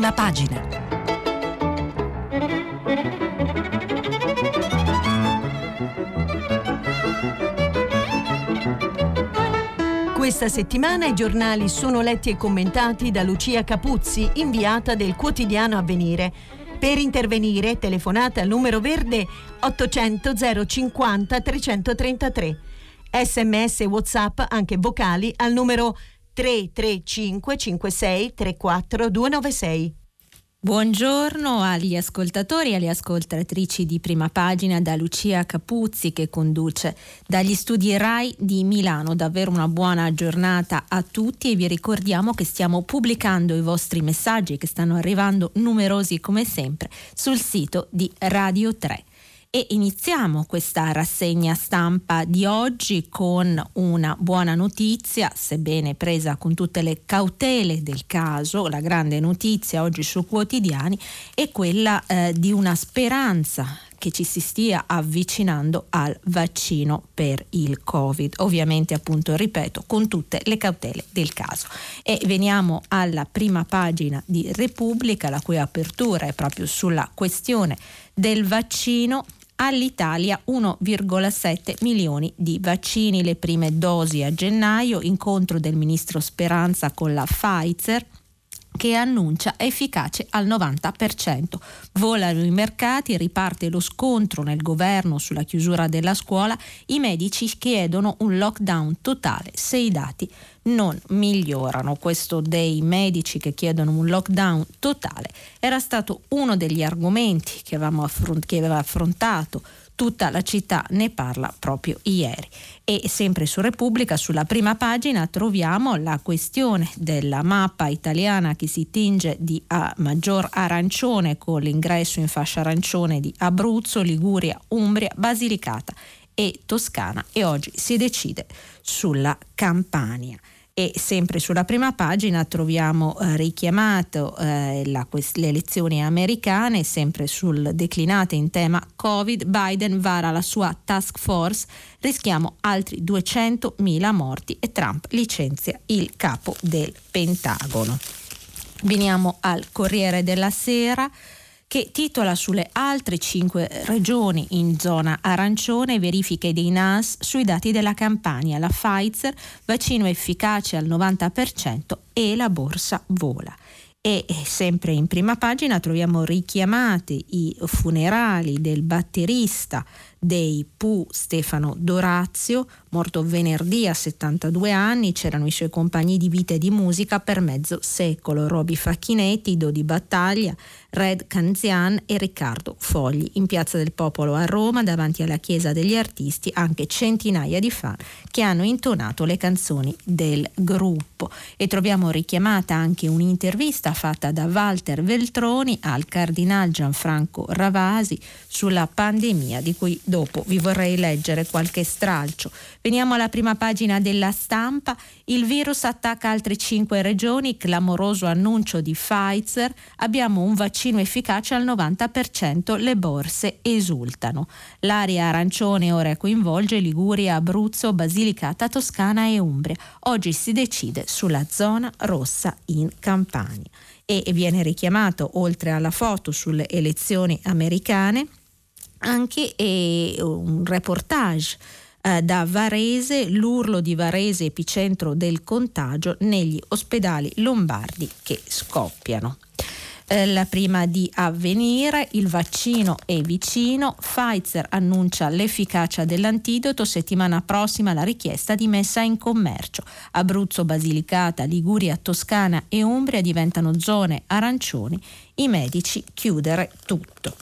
prima pagina. Questa settimana i giornali sono letti e commentati da Lucia Capuzzi, inviata del quotidiano Avvenire. Per intervenire telefonate al numero verde 800 050 333. Sms WhatsApp anche vocali al numero 335 56 34 296. Buongiorno agli ascoltatori e alle ascoltatrici di prima pagina da Lucia Capuzzi che conduce dagli studi RAI di Milano. Davvero una buona giornata a tutti e vi ricordiamo che stiamo pubblicando i vostri messaggi che stanno arrivando numerosi come sempre sul sito di Radio 3 e iniziamo questa rassegna stampa di oggi con una buona notizia, sebbene presa con tutte le cautele del caso, la grande notizia oggi su quotidiani è quella eh, di una speranza che ci si stia avvicinando al vaccino per il Covid. Ovviamente, appunto, ripeto, con tutte le cautele del caso. E veniamo alla prima pagina di Repubblica, la cui apertura è proprio sulla questione del vaccino all'Italia 1,7 milioni di vaccini, le prime dosi a gennaio, incontro del ministro Speranza con la Pfizer che annuncia efficace al 90%. Volano i mercati, riparte lo scontro nel governo sulla chiusura della scuola, i medici chiedono un lockdown totale se i dati non migliorano. Questo dei medici che chiedono un lockdown totale era stato uno degli argomenti che, affront- che aveva affrontato tutta la città ne parla proprio ieri. E sempre su Repubblica, sulla prima pagina, troviamo la questione della mappa italiana che si tinge di maggior arancione con l'ingresso in fascia arancione di Abruzzo, Liguria, Umbria, Basilicata e Toscana e oggi si decide sulla Campania e sempre sulla prima pagina troviamo eh, richiamato eh, la, le elezioni americane, sempre sul declinate in tema Covid, Biden vara la sua task force, rischiamo altri 200.000 morti e Trump licenzia il capo del Pentagono. Veniamo al Corriere della Sera che titola sulle altre cinque regioni in zona arancione verifiche dei NAS sui dati della campagna. La Pfizer, vaccino efficace al 90% e la borsa vola. E sempre in prima pagina troviamo richiamati i funerali del batterista dei Pooh Stefano Dorazio, morto venerdì a 72 anni, c'erano i suoi compagni di vita e di musica per mezzo secolo, Roby Facchinetti, Dodi Battaglia, Red Canzian e Riccardo Fogli. In Piazza del Popolo a Roma, davanti alla Chiesa degli Artisti, anche centinaia di fan che hanno intonato le canzoni del gruppo. E troviamo richiamata anche un'intervista fatta da Walter Veltroni al Cardinal Gianfranco Ravasi sulla pandemia di cui dopo vi vorrei leggere qualche stralcio. Veniamo alla prima pagina della stampa. Il virus attacca altre cinque regioni, clamoroso annuncio di Pfizer. Abbiamo un vaccino efficace al 90%, le borse esultano. L'area arancione ora coinvolge Liguria, Abruzzo, Basilicata, Toscana e Umbria. Oggi si decide sulla zona rossa in Campania. E viene richiamato, oltre alla foto sulle elezioni americane, anche eh, un reportage eh, da Varese, l'urlo di Varese epicentro del contagio negli ospedali lombardi che scoppiano. Eh, la prima di avvenire, il vaccino è vicino, Pfizer annuncia l'efficacia dell'antidoto, settimana prossima la richiesta di messa in commercio. Abruzzo, Basilicata, Liguria, Toscana e Umbria diventano zone arancioni, i medici chiudere tutto.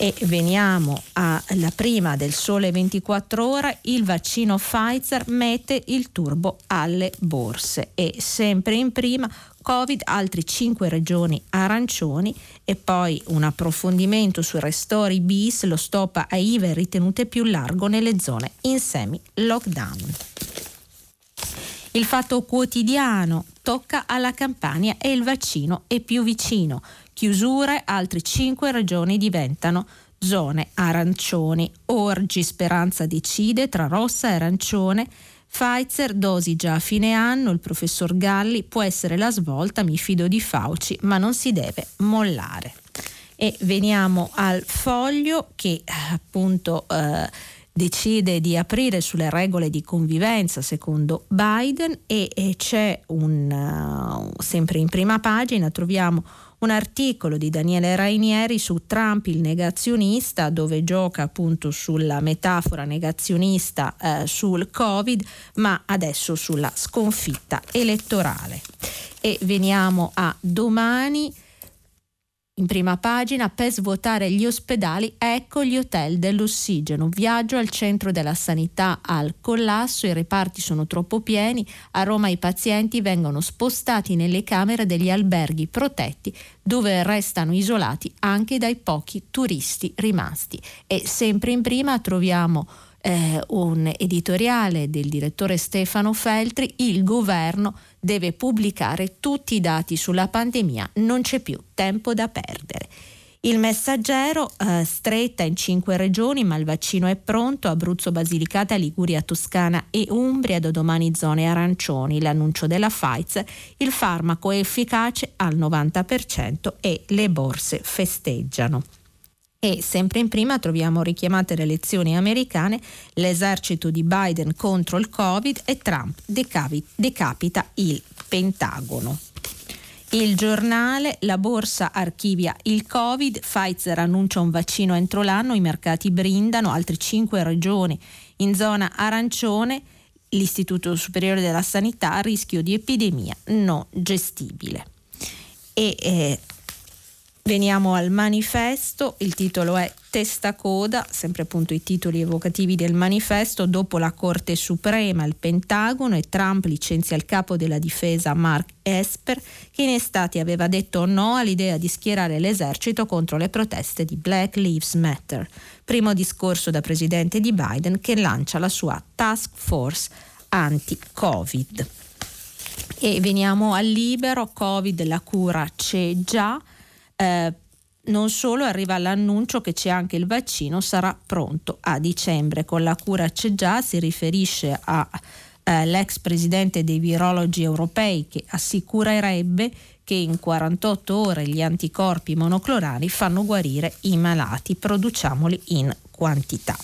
E veniamo alla prima del sole 24 ore, il vaccino Pfizer mette il turbo alle borse. E sempre in prima Covid, altre 5 regioni arancioni. E poi un approfondimento sui restori bis, lo stop a IVA ritenute più largo nelle zone in semi lockdown. Il fatto quotidiano tocca alla Campania e il vaccino è più vicino chiusure, altre cinque regioni diventano zone arancioni. Orgi Speranza decide tra rossa e arancione Pfizer, dosi già a fine anno, il professor Galli, può essere la svolta, mi fido di Fauci, ma non si deve mollare. E veniamo al foglio che appunto eh, decide di aprire sulle regole di convivenza secondo Biden e, e c'è un, uh, sempre in prima pagina troviamo un articolo di Daniele Rainieri su Trump il negazionista dove gioca appunto sulla metafora negazionista eh, sul Covid ma adesso sulla sconfitta elettorale. E veniamo a domani in prima pagina, per svuotare gli ospedali, ecco gli hotel dell'ossigeno. Viaggio al centro della sanità al collasso, i reparti sono troppo pieni, a Roma i pazienti vengono spostati nelle camere degli alberghi protetti dove restano isolati anche dai pochi turisti rimasti. E sempre in prima troviamo eh, un editoriale del direttore Stefano Feltri, il governo deve pubblicare tutti i dati sulla pandemia, non c'è più tempo da perdere. Il messaggero eh, stretta in cinque regioni, ma il vaccino è pronto, Abruzzo, Basilicata, Liguria, Toscana e Umbria, da domani zone arancioni, l'annuncio della Pfizer, il farmaco è efficace al 90% e le borse festeggiano. E sempre in prima troviamo richiamate le elezioni americane, l'esercito di Biden contro il Covid e Trump decapita il Pentagono. Il giornale, la borsa archivia il Covid, Pfizer annuncia un vaccino entro l'anno, i mercati brindano, altre cinque regioni in zona arancione, l'Istituto Superiore della Sanità, rischio di epidemia non gestibile. E eh, Veniamo al manifesto, il titolo è Testa Coda, sempre appunto i titoli evocativi del manifesto, dopo la Corte Suprema, il Pentagono e Trump licenzia il capo della difesa Mark Esper, che in estate aveva detto no all'idea di schierare l'esercito contro le proteste di Black Lives Matter. Primo discorso da presidente di Biden che lancia la sua task force anti-Covid. E veniamo al libero, Covid, la cura c'è già. Eh, non solo arriva l'annuncio che c'è anche il vaccino, sarà pronto a dicembre. Con la cura c'è già, si riferisce all'ex eh, presidente dei virologi europei che assicurerebbe che in 48 ore gli anticorpi monoclonali fanno guarire i malati, produciamoli in quantità.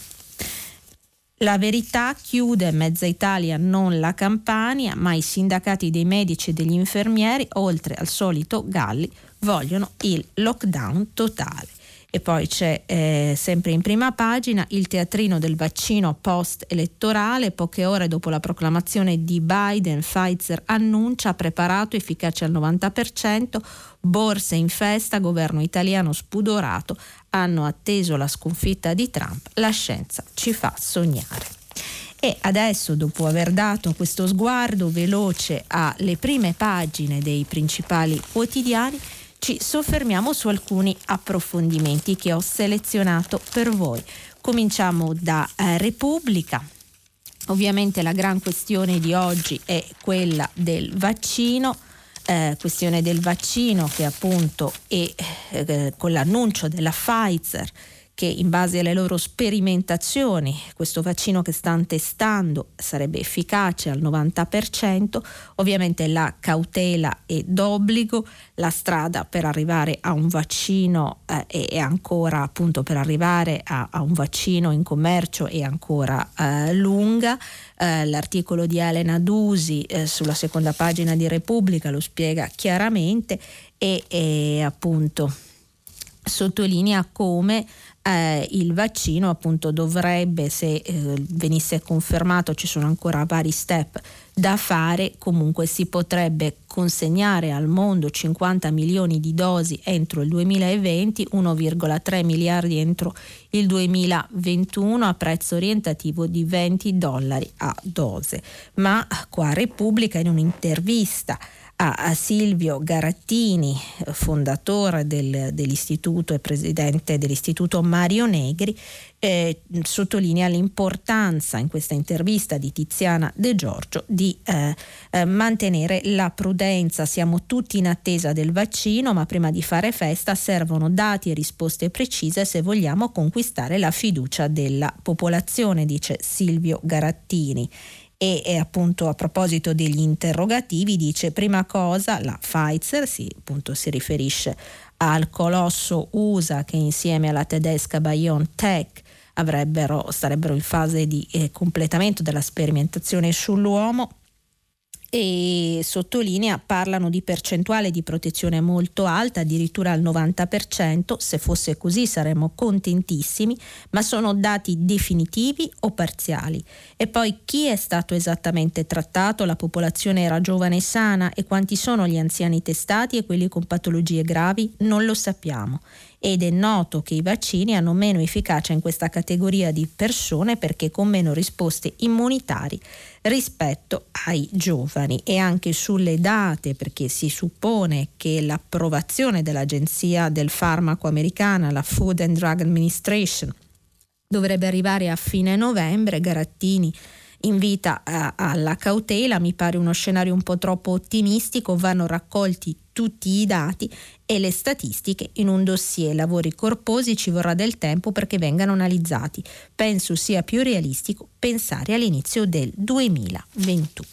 La verità chiude mezza Italia, non la Campania, ma i sindacati dei medici e degli infermieri, oltre al solito Galli, vogliono il lockdown totale. E poi c'è eh, sempre in prima pagina il teatrino del vaccino post-elettorale. Poche ore dopo la proclamazione di Biden, Pfizer annuncia preparato, efficace al 90%, borse in festa, governo italiano spudorato, hanno atteso la sconfitta di Trump. La scienza ci fa sognare. E adesso, dopo aver dato questo sguardo veloce alle prime pagine dei principali quotidiani, ci soffermiamo su alcuni approfondimenti che ho selezionato per voi. Cominciamo da eh, Repubblica. Ovviamente la gran questione di oggi è quella del vaccino. Eh, questione del vaccino che appunto è eh, con l'annuncio della Pfizer che in base alle loro sperimentazioni questo vaccino che stanno testando sarebbe efficace al 90%, ovviamente la cautela è d'obbligo, la strada per arrivare a un vaccino eh, è ancora appunto per arrivare a, a, un vaccino in commercio è ancora eh, lunga. Eh, l'articolo di Elena Dusi eh, sulla seconda pagina di Repubblica lo spiega chiaramente e, e appunto sottolinea come eh, il vaccino appunto dovrebbe, se eh, venisse confermato, ci sono ancora vari step da fare, comunque si potrebbe consegnare al mondo 50 milioni di dosi entro il 2020, 1,3 miliardi entro il 2021 a prezzo orientativo di 20 dollari a dose. Ma qua Repubblica in un'intervista a, Silvio Garattini, fondatore del, dell'istituto e presidente dell'istituto Mario Negri, eh, sottolinea l'importanza in questa intervista di Tiziana De Giorgio di eh, eh, mantenere la prudenza. Siamo tutti in attesa del vaccino, ma prima di fare festa servono dati e risposte precise se vogliamo conquistare la fiducia della popolazione, dice Silvio Garattini e, e, appunto a proposito degli interrogativi dice prima cosa la Pfizer si, appunto, si riferisce al colosso USA che insieme alla tedesca BioNTech sarebbero in fase di eh, completamento della sperimentazione sull'uomo e sottolinea parlano di percentuale di protezione molto alta, addirittura al 90%, se fosse così saremmo contentissimi, ma sono dati definitivi o parziali. E poi chi è stato esattamente trattato? La popolazione era giovane e sana e quanti sono gli anziani testati e quelli con patologie gravi? Non lo sappiamo ed è noto che i vaccini hanno meno efficacia in questa categoria di persone perché con meno risposte immunitarie rispetto ai giovani. E anche sulle date perché si suppone che l'approvazione dell'agenzia del farmaco americana, la Food and Drug Administration, dovrebbe arrivare a fine novembre, Garattini invita a, alla cautela, mi pare uno scenario un po' troppo ottimistico, vanno raccolti tutti i dati e le statistiche in un dossier lavori corposi ci vorrà del tempo perché vengano analizzati. Penso sia più realistico pensare all'inizio del 2021.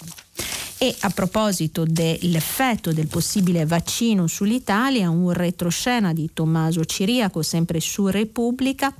E a proposito dell'effetto del possibile vaccino sull'Italia, un retroscena di Tommaso Ciriaco, sempre su Repubblica,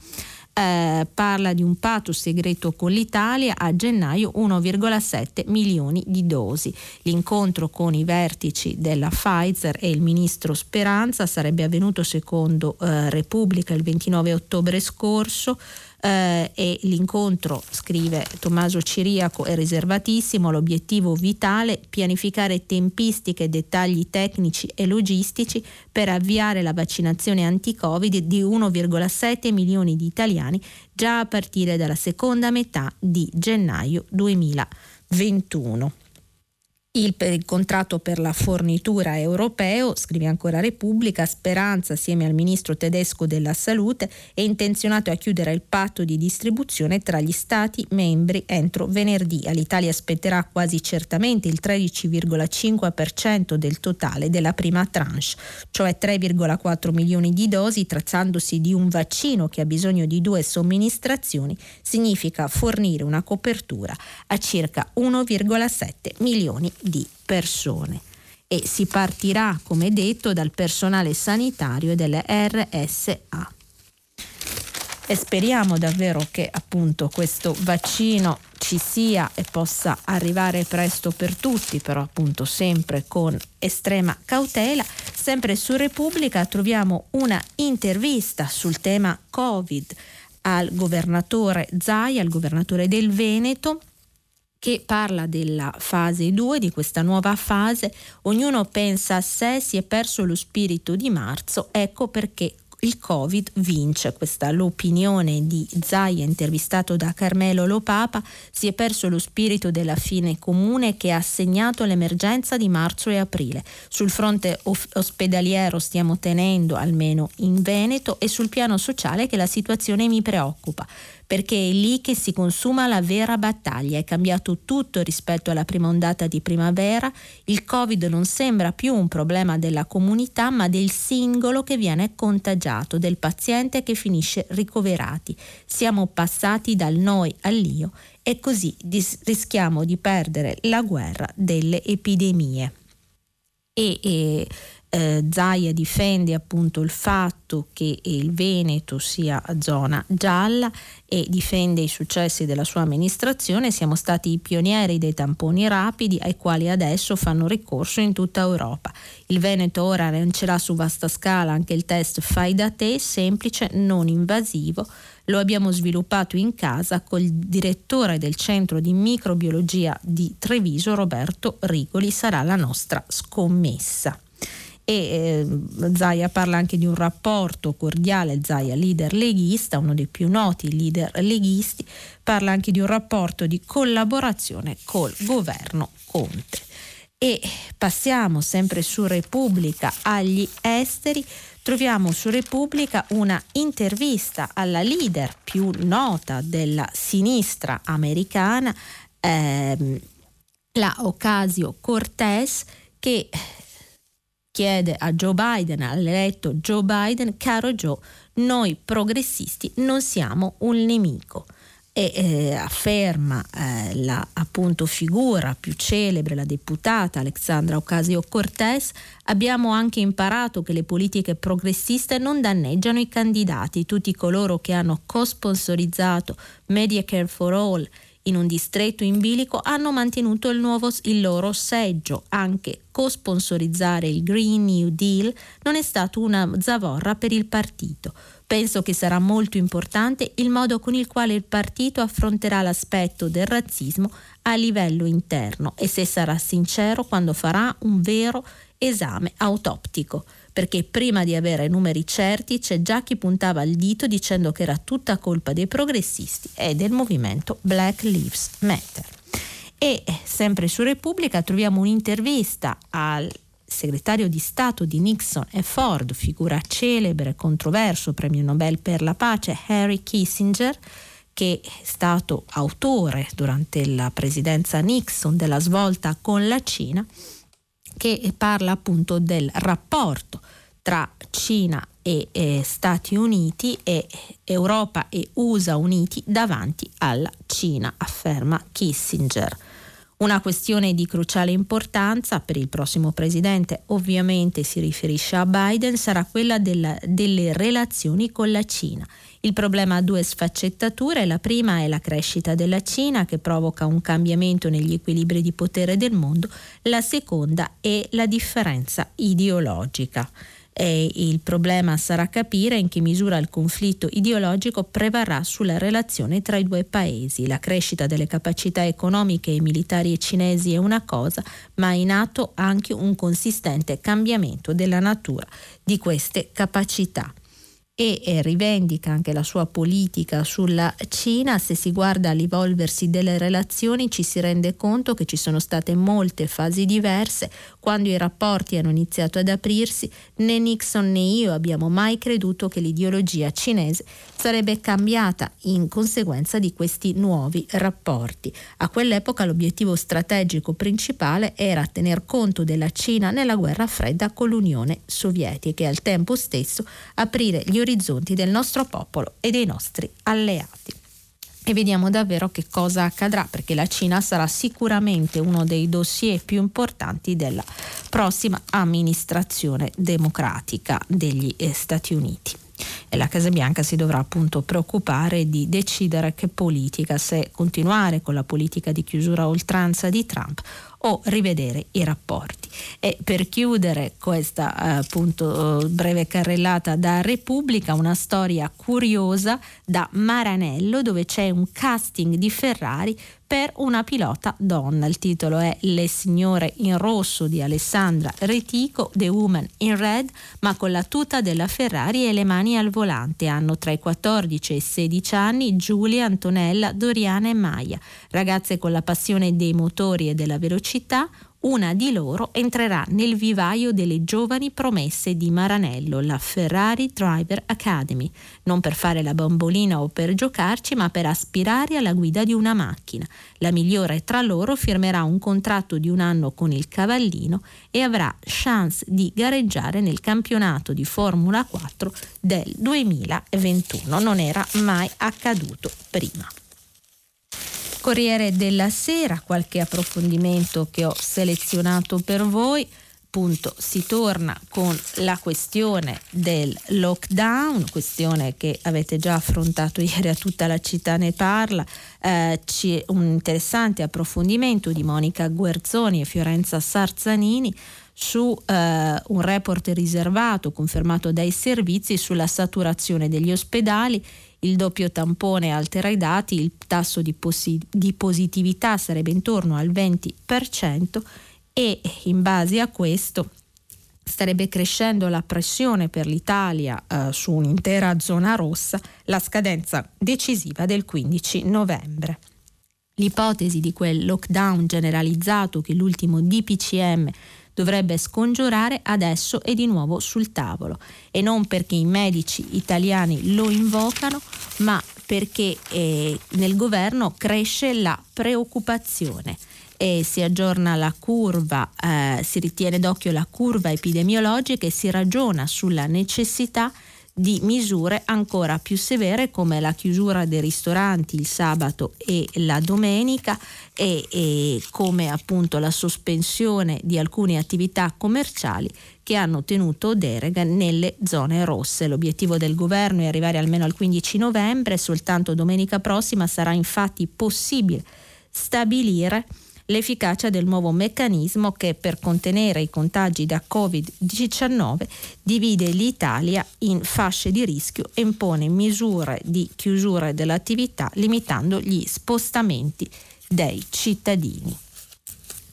eh, parla di un patto segreto con l'Italia a gennaio 1,7 milioni di dosi. L'incontro con i vertici della Pfizer e il ministro Speranza sarebbe avvenuto secondo eh, Repubblica il 29 ottobre scorso eh, e l'incontro, scrive Tommaso Ciriaco, è riservatissimo, l'obiettivo vitale pianificare tempistiche, dettagli tecnici e logistici per avviare la vaccinazione anti-Covid di 1,7 milioni di italiani già a partire dalla seconda metà di gennaio 2021. Il, il, contratto per la fornitura europeo, scrive ancora Repubblica, Speranza assieme al ministro tedesco della salute è intenzionato a chiudere il patto di distribuzione tra gli stati membri entro venerdì. All'Italia aspetterà quasi certamente il 13,5% del totale della prima tranche, cioè 3,4 milioni di dosi, trattandosi di un vaccino che ha bisogno di due somministrazioni, significa fornire una copertura a circa 1,7 milioni di persone e si partirà, come detto, dal personale sanitario e delle RSA. E speriamo davvero che appunto questo vaccino ci sia e possa arrivare presto per tutti, però appunto sempre con estrema cautela. Sempre su Repubblica troviamo una intervista sul tema Covid al governatore Zaia, al governatore del Veneto, che parla della fase 2, di questa nuova fase, ognuno pensa a sé, si è perso lo spirito di marzo, ecco perché il Covid vince. Questa è l'opinione di Zaia intervistato da Carmelo Lopapa. Si è perso lo spirito della fine comune che ha segnato l'emergenza di marzo e aprile. Sul fronte ospedaliero stiamo tenendo, almeno in Veneto, e sul piano sociale che la situazione mi preoccupa perché è lì che si consuma la vera battaglia. È cambiato tutto rispetto alla prima ondata di primavera. Il Covid non sembra più un problema della comunità, ma del singolo che viene contagiato, del paziente che finisce ricoverati. Siamo passati dal noi all'io e così rischiamo di perdere la guerra delle epidemie. E, e eh, Zaia difende appunto il fatto che il Veneto sia zona gialla e difende i successi della sua amministrazione. Siamo stati i pionieri dei tamponi rapidi ai quali adesso fanno ricorso in tutta Europa. Il Veneto ora lancerà su vasta scala anche il test fai da te, semplice, non invasivo. Lo abbiamo sviluppato in casa col direttore del centro di microbiologia di Treviso, Roberto Rigoli, sarà la nostra scommessa e eh, Zaia parla anche di un rapporto cordiale, Zaia leader leghista, uno dei più noti leader leghisti, parla anche di un rapporto di collaborazione col governo Conte. E passiamo sempre su Repubblica agli esteri, troviamo su Repubblica una intervista alla leader più nota della sinistra americana, ehm, la Ocasio Cortez, che chiede a Joe Biden, all'eletto Joe Biden, caro Joe, noi progressisti non siamo un nemico. E eh, afferma eh, la appunto figura più celebre, la deputata Alexandra Ocasio-Cortez, abbiamo anche imparato che le politiche progressiste non danneggiano i candidati, tutti coloro che hanno co-sponsorizzato Medicare for All in un distretto in bilico hanno mantenuto il, nuovo, il loro seggio. Anche co-sponsorizzare il Green New Deal non è stato una zavorra per il partito. Penso che sarà molto importante il modo con il quale il partito affronterà l'aspetto del razzismo a livello interno e se sarà sincero quando farà un vero esame autoptico, perché prima di avere numeri certi c'è già chi puntava il dito dicendo che era tutta colpa dei progressisti e del movimento Black Lives Matter. E sempre su Repubblica troviamo un'intervista al segretario di Stato di Nixon e Ford, figura celebre, controverso, premio Nobel per la pace, Harry Kissinger, che è stato autore durante la presidenza Nixon della svolta con la Cina, che parla appunto del rapporto tra Cina e eh, Stati Uniti e Europa e USA uniti davanti alla Cina, afferma Kissinger. Una questione di cruciale importanza per il prossimo presidente, ovviamente si riferisce a Biden, sarà quella della, delle relazioni con la Cina. Il problema ha due sfaccettature, la prima è la crescita della Cina che provoca un cambiamento negli equilibri di potere del mondo, la seconda è la differenza ideologica. E il problema sarà capire in che misura il conflitto ideologico prevarrà sulla relazione tra i due paesi. La crescita delle capacità economiche e militari cinesi è una cosa, ma è in atto anche un consistente cambiamento della natura di queste capacità e rivendica anche la sua politica sulla Cina, se si guarda all'evolversi delle relazioni ci si rende conto che ci sono state molte fasi diverse, quando i rapporti hanno iniziato ad aprirsi né Nixon né io abbiamo mai creduto che l'ideologia cinese sarebbe cambiata in conseguenza di questi nuovi rapporti. A quell'epoca l'obiettivo strategico principale era tener conto della Cina nella guerra fredda con l'Unione Sovietica e al tempo stesso aprire gli orizzonti orizzonti del nostro popolo e dei nostri alleati. E vediamo davvero che cosa accadrà perché la Cina sarà sicuramente uno dei dossier più importanti della prossima amministrazione democratica degli eh, Stati Uniti e la Casa Bianca si dovrà appunto preoccupare di decidere che politica, se continuare con la politica di chiusura a oltranza di Trump o rivedere i rapporti. E per chiudere questa eh, appunto breve carrellata da Repubblica, una storia curiosa da Maranello dove c'è un casting di Ferrari per una pilota donna. Il titolo è Le signore in rosso di Alessandra Retico, The Woman in Red, ma con la tuta della Ferrari e le mani al volante. Hanno tra i 14 e i 16 anni Giulia, Antonella, Doriana e Maya, ragazze con la passione dei motori e della velocità, una di loro entrerà nel vivaio delle giovani promesse di Maranello, la Ferrari Driver Academy, non per fare la bambolina o per giocarci, ma per aspirare alla guida di una macchina. La migliore tra loro firmerà un contratto di un anno con il cavallino e avrà chance di gareggiare nel campionato di Formula 4 del 2021. Non era mai accaduto prima. Corriere della Sera, qualche approfondimento che ho selezionato per voi. Appunto, si torna con la questione del lockdown, questione che avete già affrontato ieri a tutta la città ne parla. Eh, c'è un interessante approfondimento di Monica Guerzoni e Fiorenza Sarzanini su eh, un report riservato confermato dai servizi sulla saturazione degli ospedali il doppio tampone altera i dati, il tasso di, posi- di positività sarebbe intorno al 20% e in base a questo starebbe crescendo la pressione per l'Italia eh, su un'intera zona rossa, la scadenza decisiva del 15 novembre. L'ipotesi di quel lockdown generalizzato che l'ultimo DPCM dovrebbe scongiurare adesso è di nuovo sul tavolo. E non perché i medici italiani lo invocano, ma perché eh, nel governo cresce la preoccupazione e si aggiorna la curva, eh, si ritiene d'occhio la curva epidemiologica e si ragiona sulla necessità di misure ancora più severe come la chiusura dei ristoranti il sabato e la domenica e, e come appunto la sospensione di alcune attività commerciali che hanno tenuto derega nelle zone rosse. L'obiettivo del governo è arrivare almeno al 15 novembre, soltanto domenica prossima sarà infatti possibile stabilire l'efficacia del nuovo meccanismo che per contenere i contagi da Covid-19 divide l'Italia in fasce di rischio e impone misure di chiusura dell'attività limitando gli spostamenti dei cittadini.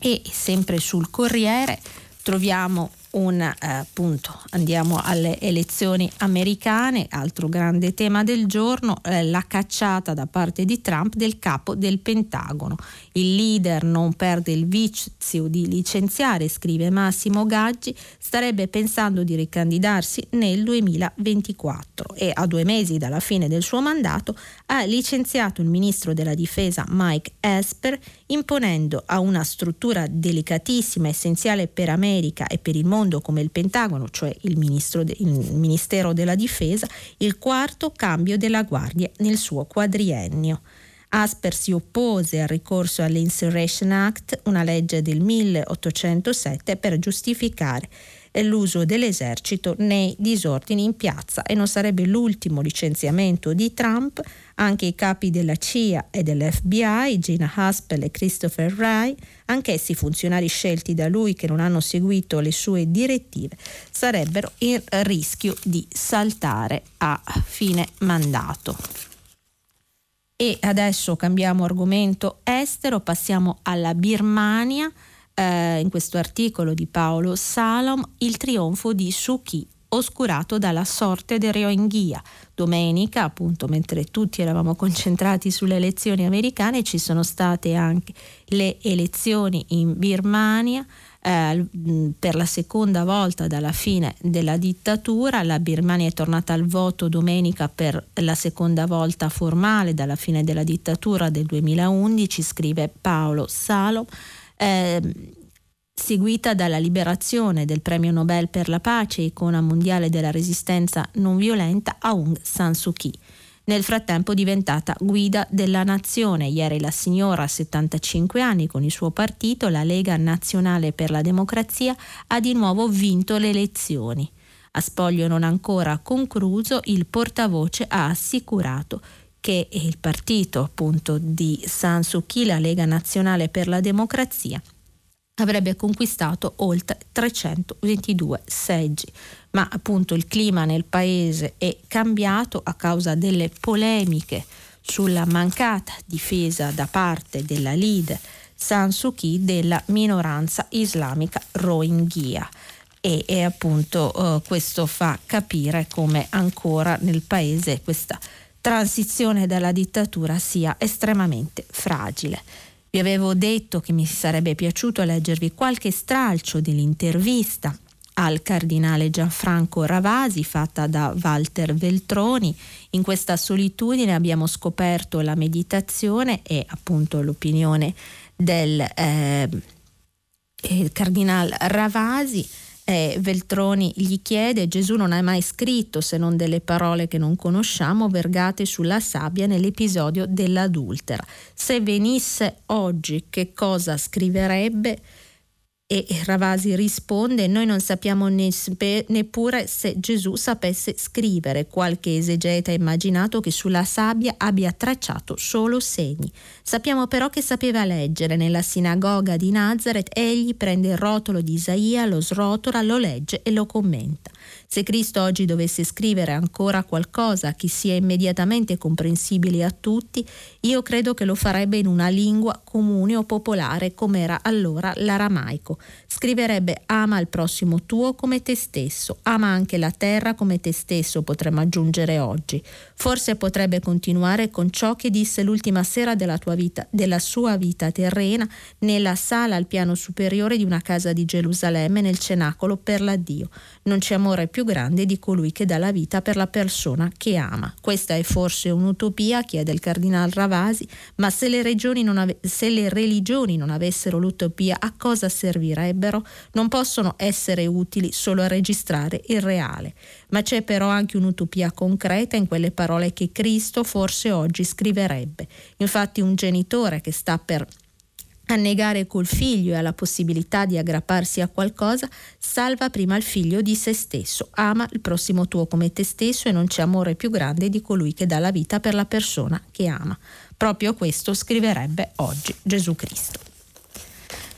E sempre sul Corriere troviamo un eh, appunto andiamo alle elezioni americane, altro grande tema del giorno, eh, la cacciata da parte di Trump del capo del Pentagono. Il leader non perde il vizio di licenziare, scrive Massimo Gaggi, starebbe pensando di ricandidarsi nel 2024 e a due mesi dalla fine del suo mandato ha licenziato il ministro della difesa Mike Esper imponendo a una struttura delicatissima, essenziale per America e per il mondo mondo come il Pentagono, cioè il, de, il Ministero della Difesa, il quarto cambio della Guardia nel suo quadriennio. Asper si oppose al ricorso all'Insurrection Act, una legge del 1807, per giustificare l'uso dell'esercito nei disordini in piazza e non sarebbe l'ultimo licenziamento di Trump. Anche i capi della CIA e dell'FBI, Gina Haspel e Christopher Wray, anch'essi funzionari scelti da lui che non hanno seguito le sue direttive, sarebbero in rischio di saltare a fine mandato. E adesso cambiamo argomento estero, passiamo alla Birmania eh, in questo articolo di Paolo Salom il trionfo di Suki oscurato dalla sorte del Rohingya. Domenica, appunto, mentre tutti eravamo concentrati sulle elezioni americane, ci sono state anche le elezioni in Birmania. Eh, per la seconda volta dalla fine della dittatura. La Birmania è tornata al voto domenica per la seconda volta formale dalla fine della dittatura del 2011, scrive Paolo Salom eh, seguita dalla liberazione del premio Nobel per la pace, icona mondiale della resistenza non violenta, Aung San Suu Kyi. Nel frattempo diventata guida della nazione. Ieri la signora, a 75 anni, con il suo partito, la Lega Nazionale per la Democrazia, ha di nuovo vinto le elezioni. A spoglio non ancora concluso, il portavoce ha assicurato che il partito appunto di San Suu Kyi, la Lega Nazionale per la Democrazia, avrebbe conquistato oltre 322 seggi. Ma appunto il clima nel paese è cambiato a causa delle polemiche sulla mancata difesa da parte della leader San Suu Kyi della minoranza islamica Rohingya. E, e appunto eh, questo fa capire come ancora nel paese questa transizione dalla dittatura sia estremamente fragile. Vi avevo detto che mi sarebbe piaciuto leggervi qualche stralcio dell'intervista al cardinale Gianfranco Ravasi fatta da Walter Veltroni. In questa solitudine abbiamo scoperto la meditazione e appunto l'opinione del eh, cardinale Ravasi eh, Veltroni gli chiede, Gesù non ha mai scritto se non delle parole che non conosciamo vergate sulla sabbia nell'episodio dell'adultera. Se venisse oggi che cosa scriverebbe? E Ravasi risponde: Noi non sappiamo neppure se Gesù sapesse scrivere. Qualche esegeta ha immaginato che sulla sabbia abbia tracciato solo segni. Sappiamo però che sapeva leggere. Nella sinagoga di Nazareth egli prende il rotolo di Isaia, lo srotola, lo legge e lo commenta. Se Cristo oggi dovesse scrivere ancora qualcosa che sia immediatamente comprensibile a tutti, io credo che lo farebbe in una lingua comune o popolare come era allora l'aramaico. Scriverebbe ama il prossimo tuo come te stesso, ama anche la terra come te stesso, potremmo aggiungere oggi. Forse potrebbe continuare con ciò che disse l'ultima sera della, vita, della sua vita terrena nella sala al piano superiore di una casa di Gerusalemme nel cenacolo per l'addio. Non c'è amore più grande di colui che dà la vita per la persona che ama. Questa è forse un'utopia, chiede il cardinal Ravasi, ma se le, ave- se le religioni non avessero l'utopia, a cosa servirebbe? servirebbero non possono essere utili solo a registrare il reale, ma c'è però anche un'utopia concreta in quelle parole che Cristo forse oggi scriverebbe. Infatti un genitore che sta per a negare col figlio e alla possibilità di aggrapparsi a qualcosa, salva prima il figlio di se stesso, ama il prossimo tuo come te stesso e non c'è amore più grande di colui che dà la vita per la persona che ama. Proprio questo scriverebbe oggi Gesù Cristo.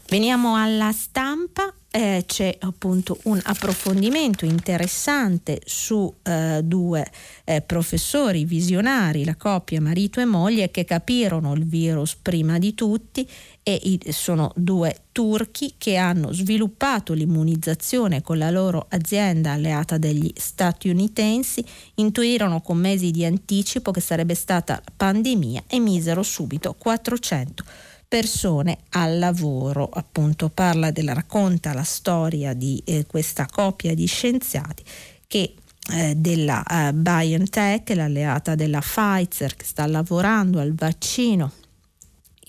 Veniamo alla stampa, eh, c'è appunto un approfondimento interessante su eh, due eh, professori visionari, la coppia marito e moglie, che capirono il virus prima di tutti e sono due turchi che hanno sviluppato l'immunizzazione con la loro azienda alleata degli statunitensi, intuirono con mesi di anticipo che sarebbe stata pandemia e misero subito 400 persone al lavoro. Appunto parla della racconta la storia di eh, questa coppia di scienziati che eh, della eh, BioNTech, l'alleata della Pfizer che sta lavorando al vaccino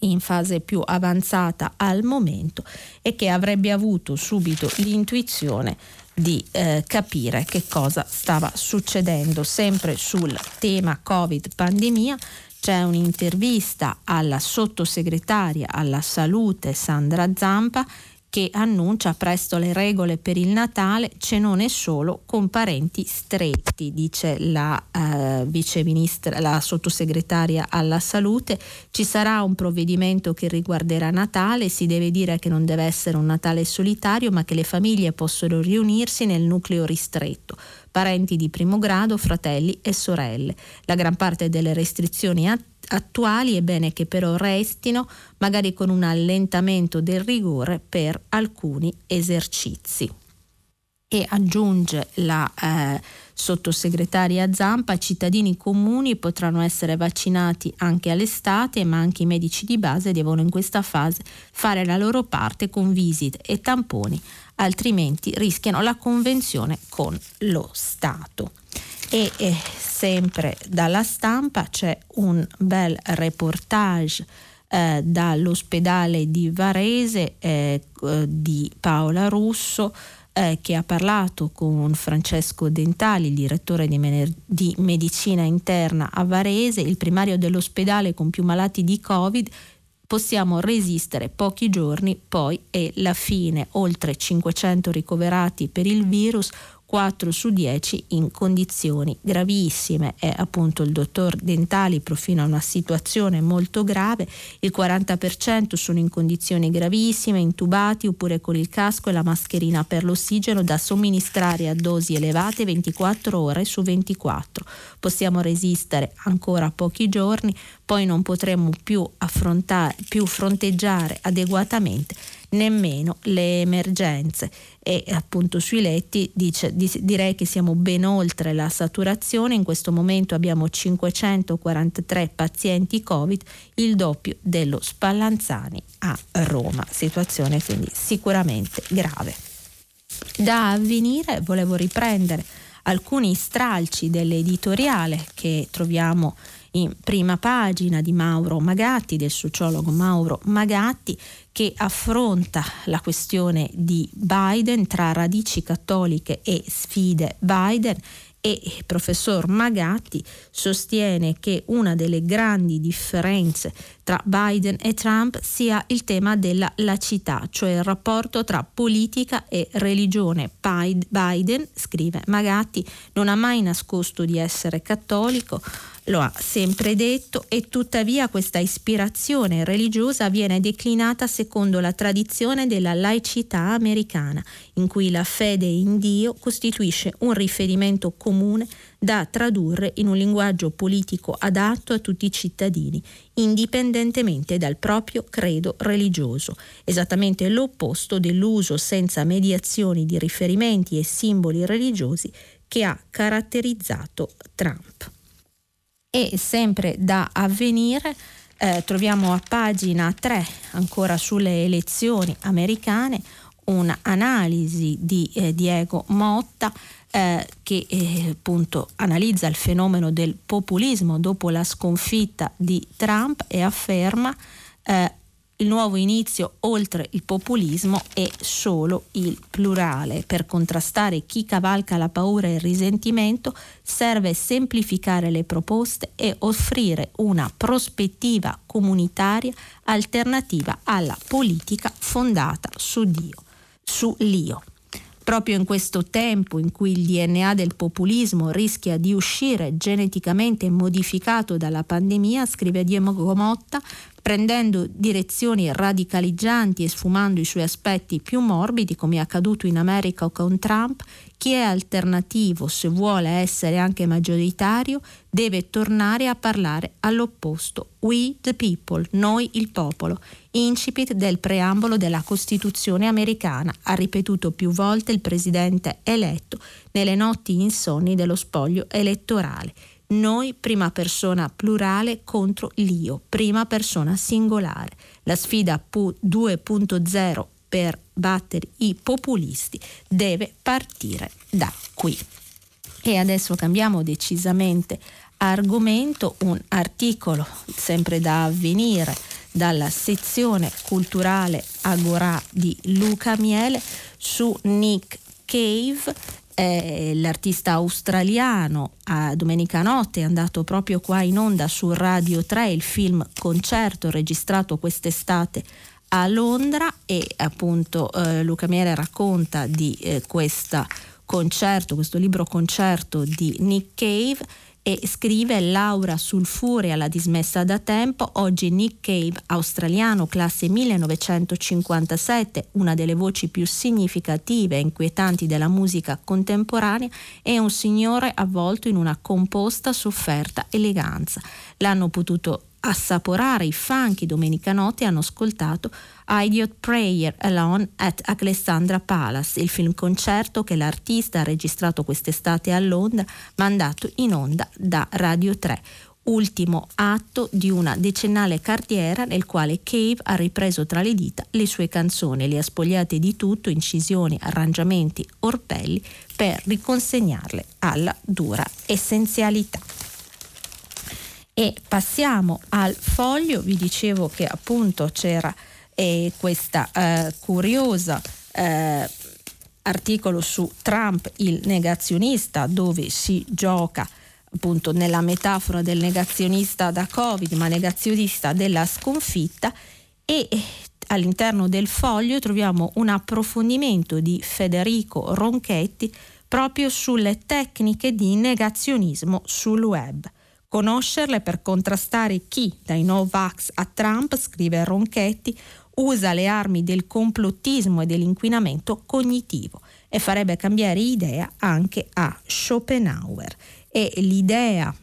in fase più avanzata al momento e che avrebbe avuto subito l'intuizione di eh, capire che cosa stava succedendo sempre sul tema Covid pandemia. C'è un'intervista alla sottosegretaria alla salute Sandra Zampa che annuncia presto le regole per il Natale, cenone solo con parenti stretti, dice la eh, la sottosegretaria alla salute. Ci sarà un provvedimento che riguarderà Natale, si deve dire che non deve essere un Natale solitario, ma che le famiglie possono riunirsi nel nucleo ristretto parenti di primo grado, fratelli e sorelle. La gran parte delle restrizioni attuali è bene che però restino, magari con un allentamento del rigore per alcuni esercizi. E aggiunge la eh, sottosegretaria Zampa, cittadini comuni potranno essere vaccinati anche all'estate, ma anche i medici di base devono in questa fase fare la loro parte con visite e tamponi, altrimenti rischiano la convenzione con lo Stato. E eh, sempre dalla stampa c'è un bel reportage eh, dall'ospedale di Varese eh, di Paola Russo eh, che ha parlato con Francesco Dentali, direttore di, mener- di medicina interna a Varese, il primario dell'ospedale con più malati di Covid possiamo resistere pochi giorni, poi è la fine, oltre 500 ricoverati per il virus, 4 su 10 in condizioni gravissime e appunto il dottor Dentali profila una situazione molto grave, il 40% sono in condizioni gravissime, intubati oppure con il casco e la mascherina per l'ossigeno da somministrare a dosi elevate 24 ore su 24. Possiamo resistere ancora pochi giorni, poi non potremo più affrontare, più fronteggiare adeguatamente nemmeno le emergenze. E appunto sui letti dice, direi che siamo ben oltre la saturazione, in questo momento abbiamo 543 pazienti Covid, il doppio dello Spallanzani a Roma, situazione quindi sicuramente grave. Da avvenire volevo riprendere alcuni stralci dell'editoriale che troviamo in prima pagina di Mauro Magatti, del sociologo Mauro Magatti, che affronta la questione di Biden tra radici cattoliche e sfide Biden e il professor Magatti sostiene che una delle grandi differenze tra Biden e Trump sia il tema della laicità, cioè il rapporto tra politica e religione. Biden, scrive Magatti, non ha mai nascosto di essere cattolico, lo ha sempre detto e tuttavia questa ispirazione religiosa viene declinata secondo la tradizione della laicità americana, in cui la fede in Dio costituisce un riferimento comune da tradurre in un linguaggio politico adatto a tutti i cittadini, indipendentemente dal proprio credo religioso, esattamente l'opposto dell'uso senza mediazioni di riferimenti e simboli religiosi che ha caratterizzato Trump e sempre da avvenire eh, troviamo a pagina 3 ancora sulle elezioni americane un'analisi di eh, Diego Motta eh, che eh, appunto analizza il fenomeno del populismo dopo la sconfitta di Trump e afferma eh, Il nuovo inizio, oltre il populismo, è solo il plurale. Per contrastare chi cavalca la paura e il risentimento serve semplificare le proposte e offrire una prospettiva comunitaria alternativa alla politica fondata su Dio, su l'io. Proprio in questo tempo in cui il DNA del populismo rischia di uscire geneticamente modificato dalla pandemia, scrive Diego Motta, prendendo direzioni radicaleggianti e sfumando i suoi aspetti più morbidi, come è accaduto in America con Trump, chi è alternativo, se vuole essere anche maggioritario, deve tornare a parlare all'opposto. We the people, noi il popolo. Incipit del preambolo della Costituzione americana, ha ripetuto più volte il presidente eletto nelle notti insonni dello spoglio elettorale noi prima persona plurale contro l'io, prima persona singolare. La sfida 2.0 per battere i populisti deve partire da qui. E adesso cambiamo decisamente argomento, un articolo sempre da avvenire dalla sezione culturale Agora di Luca Miele su Nick Cave eh, l'artista australiano a domenica notte è andato proprio qua in onda su Radio 3 il film concerto registrato quest'estate a Londra e appunto eh, Luca Miele racconta di eh, questo concerto, questo libro concerto di Nick Cave e scrive Laura Sulfuria, la dismessa da tempo, oggi Nick Cave, australiano, classe 1957, una delle voci più significative e inquietanti della musica contemporanea, è un signore avvolto in una composta sofferta eleganza. L'hanno potuto assaporare i funky domenica notte hanno ascoltato Idiot Prayer Alone at Alessandra Palace, il film concerto che l'artista ha registrato quest'estate a Londra, mandato in onda da Radio 3 ultimo atto di una decennale carriera nel quale Cave ha ripreso tra le dita le sue canzoni, le ha spogliate di tutto, incisioni, arrangiamenti, orpelli, per riconsegnarle alla dura essenzialità. E passiamo al foglio, vi dicevo che appunto c'era eh, questa eh, curiosa eh, articolo su Trump il negazionista dove si gioca appunto nella metafora del negazionista da Covid ma negazionista della sconfitta e all'interno del foglio troviamo un approfondimento di Federico Ronchetti proprio sulle tecniche di negazionismo sul web. Conoscerle per contrastare chi, dai Novax a Trump, scrive Ronchetti, usa le armi del complottismo e dell'inquinamento cognitivo e farebbe cambiare idea anche a Schopenhauer. E l'idea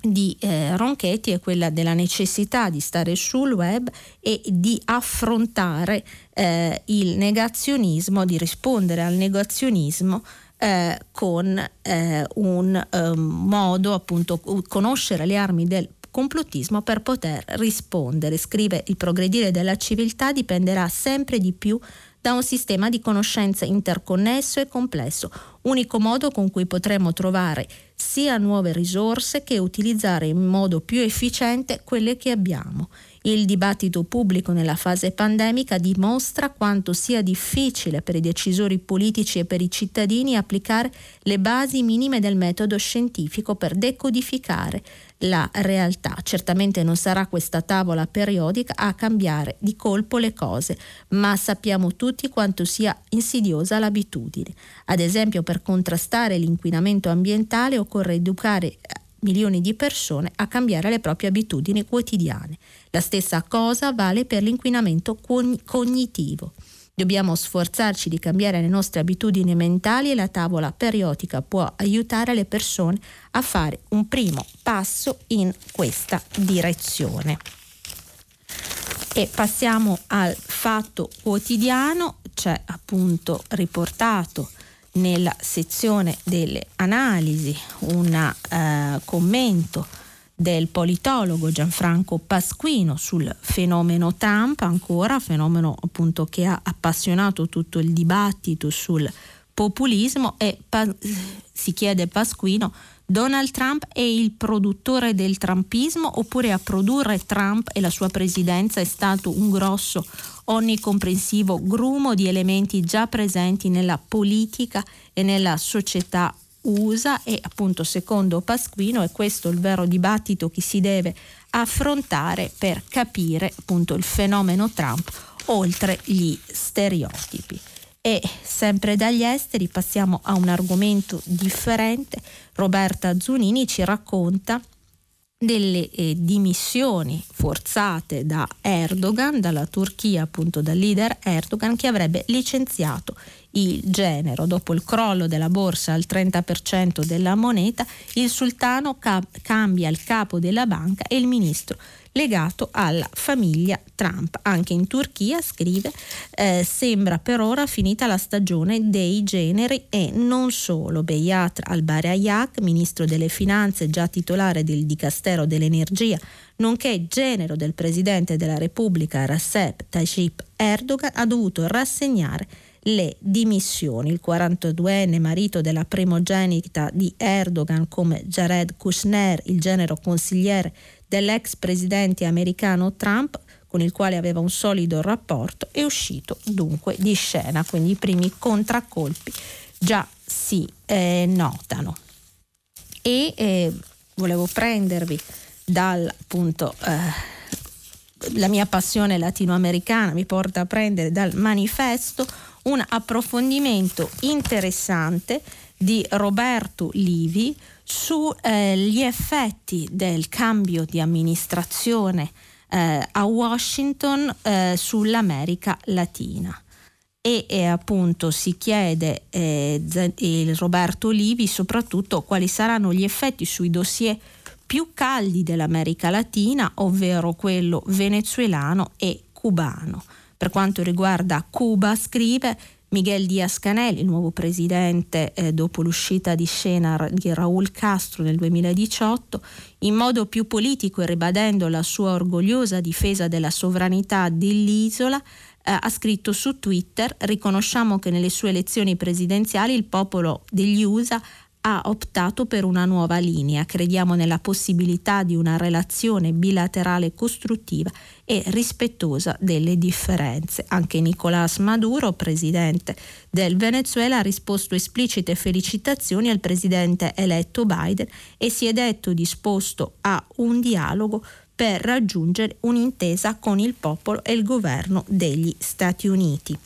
di eh, Ronchetti è quella della necessità di stare sul web e di affrontare eh, il negazionismo, di rispondere al negazionismo eh, con eh, un eh, modo appunto conoscere le armi del complottismo per poter rispondere. Scrive il progredire della civiltà dipenderà sempre di più da un sistema di conoscenza interconnesso e complesso, unico modo con cui potremo trovare sia nuove risorse che utilizzare in modo più efficiente quelle che abbiamo. Il dibattito pubblico nella fase pandemica dimostra quanto sia difficile per i decisori politici e per i cittadini applicare le basi minime del metodo scientifico per decodificare la realtà. Certamente non sarà questa tavola periodica a cambiare di colpo le cose, ma sappiamo tutti quanto sia insidiosa l'abitudine. Ad esempio, per contrastare l'inquinamento ambientale occorre educare milioni di persone a cambiare le proprie abitudini quotidiane. La stessa cosa vale per l'inquinamento cognitivo. Dobbiamo sforzarci di cambiare le nostre abitudini mentali e la tavola periodica può aiutare le persone a fare un primo passo in questa direzione. E passiamo al fatto quotidiano, c'è appunto riportato nella sezione delle analisi un eh, commento del politologo Gianfranco Pasquino sul fenomeno Trump, ancora fenomeno appunto che ha appassionato tutto il dibattito sul populismo e pa- si chiede Pasquino Donald Trump è il produttore del trumpismo oppure a produrre Trump e la sua presidenza è stato un grosso, onnicomprensivo grumo di elementi già presenti nella politica e nella società USA e appunto secondo Pasquino è questo il vero dibattito che si deve affrontare per capire appunto il fenomeno Trump oltre gli stereotipi. E sempre dagli esteri passiamo a un argomento differente. Roberta Zunini ci racconta delle eh, dimissioni forzate da Erdogan, dalla Turchia, appunto dal leader Erdogan, che avrebbe licenziato il genero. Dopo il crollo della borsa al 30% della moneta, il sultano ca- cambia il capo della banca e il ministro legato alla famiglia Trump. Anche in Turchia, scrive, eh, sembra per ora finita la stagione dei generi e non solo. Beyat al-Barayak, ministro delle finanze, già titolare del Dicastero dell'Energia, nonché genero del presidente della Repubblica Recep Tayyip Erdogan, ha dovuto rassegnare le dimissioni. Il 42enne marito della primogenita di Erdogan come Jared Kushner, il genero consigliere dell'ex presidente americano Trump, con il quale aveva un solido rapporto, è uscito dunque di scena, quindi i primi contraccolpi già si eh, notano. E eh, volevo prendervi dal appunto eh, la mia passione latinoamericana mi porta a prendere dal manifesto un approfondimento interessante di Roberto Livi sugli eh, effetti del cambio di amministrazione eh, a Washington eh, sull'America Latina. E, e, appunto si chiede eh, il Roberto Livi soprattutto quali saranno gli effetti sui dossier più caldi dell'America Latina, ovvero quello venezuelano e cubano. Per quanto riguarda Cuba, scrive Miguel Díaz-Canel, il nuovo presidente eh, dopo l'uscita di scena di Raúl Castro nel 2018, in modo più politico e ribadendo la sua orgogliosa difesa della sovranità dell'isola, eh, ha scritto su Twitter: Riconosciamo che nelle sue elezioni presidenziali il popolo degli USA ha optato per una nuova linea. Crediamo nella possibilità di una relazione bilaterale costruttiva e rispettosa delle differenze. Anche Nicolás Maduro, presidente del Venezuela, ha risposto esplicite felicitazioni al presidente eletto Biden e si è detto disposto a un dialogo per raggiungere un'intesa con il popolo e il governo degli Stati Uniti.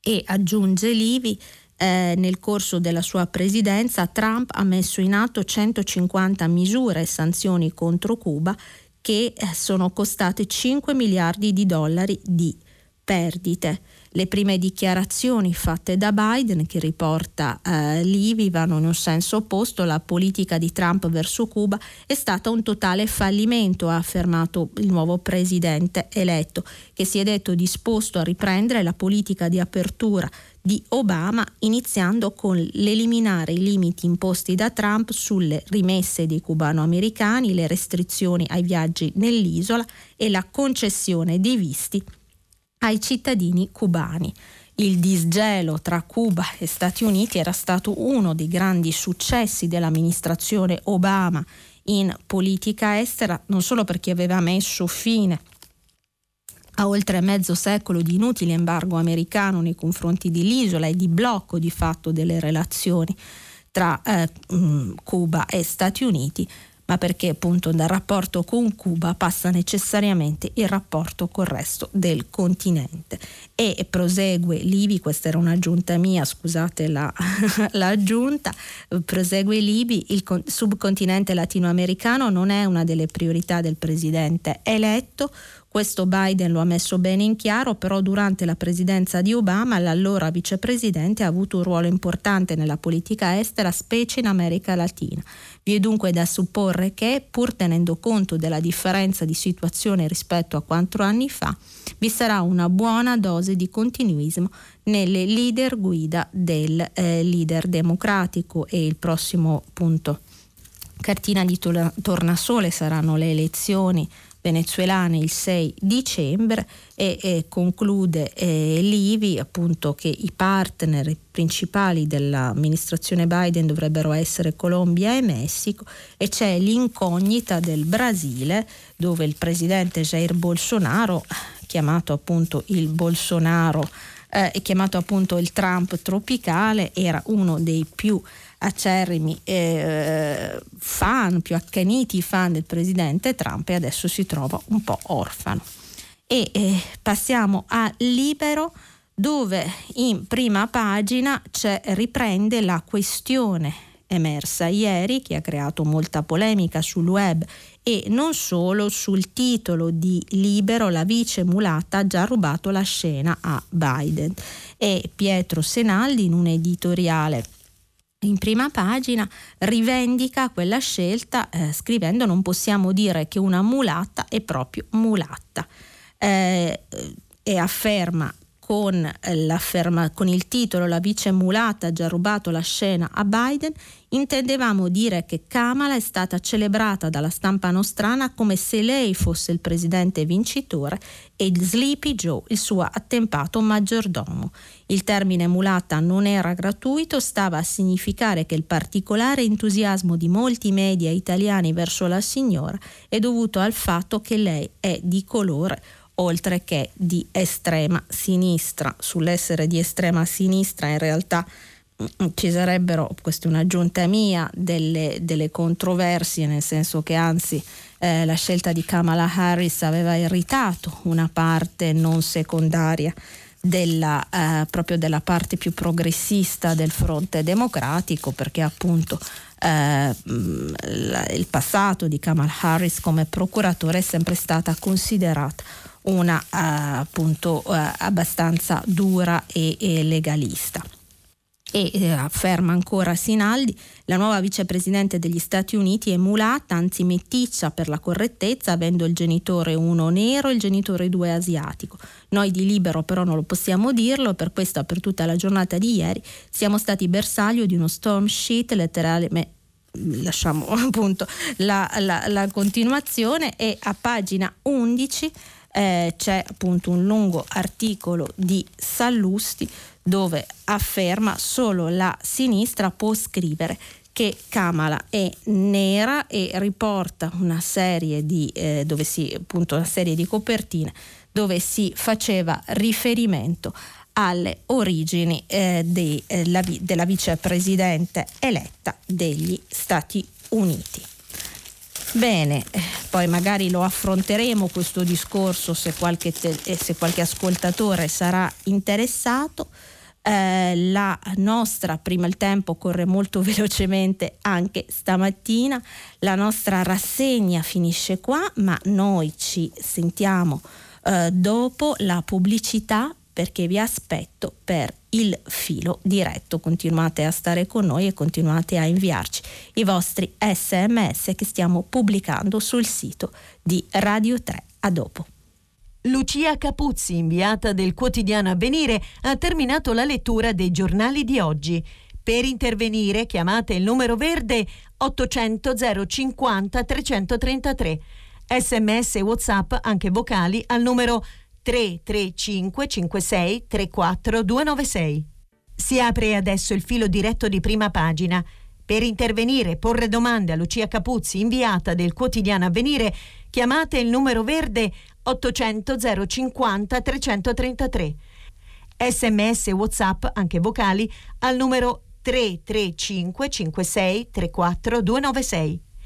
E aggiunge Livi eh, nel corso della sua presidenza Trump ha messo in atto 150 misure e sanzioni contro Cuba che eh, sono costate 5 miliardi di dollari di perdite. Le prime dichiarazioni fatte da Biden, che riporta eh, Livi, vanno in un senso opposto. La politica di Trump verso Cuba è stata un totale fallimento, ha affermato il nuovo presidente eletto, che si è detto disposto a riprendere la politica di apertura di Obama, iniziando con l'eliminare i limiti imposti da Trump sulle rimesse dei cubano-americani, le restrizioni ai viaggi nell'isola e la concessione dei visti ai cittadini cubani. Il disgelo tra Cuba e Stati Uniti era stato uno dei grandi successi dell'amministrazione Obama in politica estera, non solo perché aveva messo fine a oltre mezzo secolo di inutile embargo americano nei confronti dell'isola e di blocco di fatto delle relazioni tra eh, Cuba e Stati Uniti, ma perché appunto dal rapporto con Cuba passa necessariamente il rapporto col resto del continente. E prosegue Libi, questa era un'aggiunta mia, scusate la, l'aggiunta, prosegue Libi, il subcontinente latinoamericano non è una delle priorità del presidente eletto, questo Biden lo ha messo bene in chiaro, però durante la presidenza di Obama l'allora vicepresidente ha avuto un ruolo importante nella politica estera, specie in America Latina. Vi è dunque da supporre che, pur tenendo conto della differenza di situazione rispetto a quattro anni fa, vi sarà una buona dose di continuismo nelle leader guida del eh, leader democratico e il prossimo punto cartina di tornasole saranno le elezioni venezuelane il 6 dicembre e, e conclude eh, Livi appunto che i partner principali dell'amministrazione Biden dovrebbero essere Colombia e Messico e c'è l'incognita del Brasile dove il presidente Jair Bolsonaro chiamato appunto il Bolsonaro eh, chiamato appunto il Trump tropicale era uno dei più acerrimi eh, fan, più accaniti fan del presidente Trump e adesso si trova un po' orfano. E eh, passiamo a Libero dove in prima pagina riprende la questione emersa ieri che ha creato molta polemica sul web e non solo sul titolo di Libero la vice mulata ha già rubato la scena a Biden e Pietro Senaldi in un editoriale in prima pagina rivendica quella scelta eh, scrivendo non possiamo dire che una mulatta è proprio mulatta eh, e afferma con, con, il titolo La vice mulata ha già rubato la scena a Biden, intendevamo dire che Kamala è stata celebrata dalla stampa nostrana come se lei fosse il presidente vincitore e Sleepy Joe il suo attempato maggiordomo. Il termine mulata non era gratuito, stava a significare che il particolare entusiasmo di molti media italiani verso la signora è dovuto al fatto che lei è di colore oltre che di estrema sinistra. Sull'essere di estrema sinistra in realtà mm, ci sarebbero, questa è un'aggiunta mia, delle, delle controversie, nel senso che anzi eh, la scelta di Kamala Harris aveva irritato una parte non secondaria della, eh, proprio della parte più progressista del fronte democratico, perché appunto eh, mm, il passato di Kamala Harris come procuratore è sempre stata considerata una uh, appunto uh, abbastanza dura e, e legalista. E eh, afferma ancora Sinaldi, la nuova vicepresidente degli Stati Uniti è mulata, anzi meticcia per la correttezza, avendo il genitore uno nero e il genitore due asiatico. Noi di libero però non lo possiamo dirlo, per questo per tutta la giornata di ieri siamo stati bersaglio di uno storm sheet letteralmente lasciamo appunto la, la, la continuazione e a pagina 11 eh, c'è appunto un lungo articolo di Sallusti dove afferma solo la sinistra può scrivere che Kamala è nera e riporta una serie di, eh, dove si, appunto, una serie di copertine dove si faceva riferimento alle origini eh, de, eh, la, della vicepresidente eletta degli Stati Uniti. Bene, poi magari lo affronteremo questo discorso se qualche, te- eh, se qualche ascoltatore sarà interessato. Eh, la nostra, prima il tempo corre molto velocemente anche stamattina, la nostra rassegna finisce qua, ma noi ci sentiamo eh, dopo la pubblicità perché vi aspetto per il filo diretto. Continuate a stare con noi e continuate a inviarci i vostri sms che stiamo pubblicando sul sito di Radio 3. A dopo. Lucia Capuzzi, inviata del quotidiano Avvenire, ha terminato la lettura dei giornali di oggi. Per intervenire chiamate il numero verde 800 050 333. Sms e WhatsApp anche vocali al numero 335 56 34 296. Si apre adesso il filo diretto di prima pagina. Per intervenire e porre domande a Lucia Capuzzi, inviata del quotidiano Avvenire, chiamate il numero verde 800 050 333. Sms WhatsApp, anche vocali, al numero 335 56 34 296.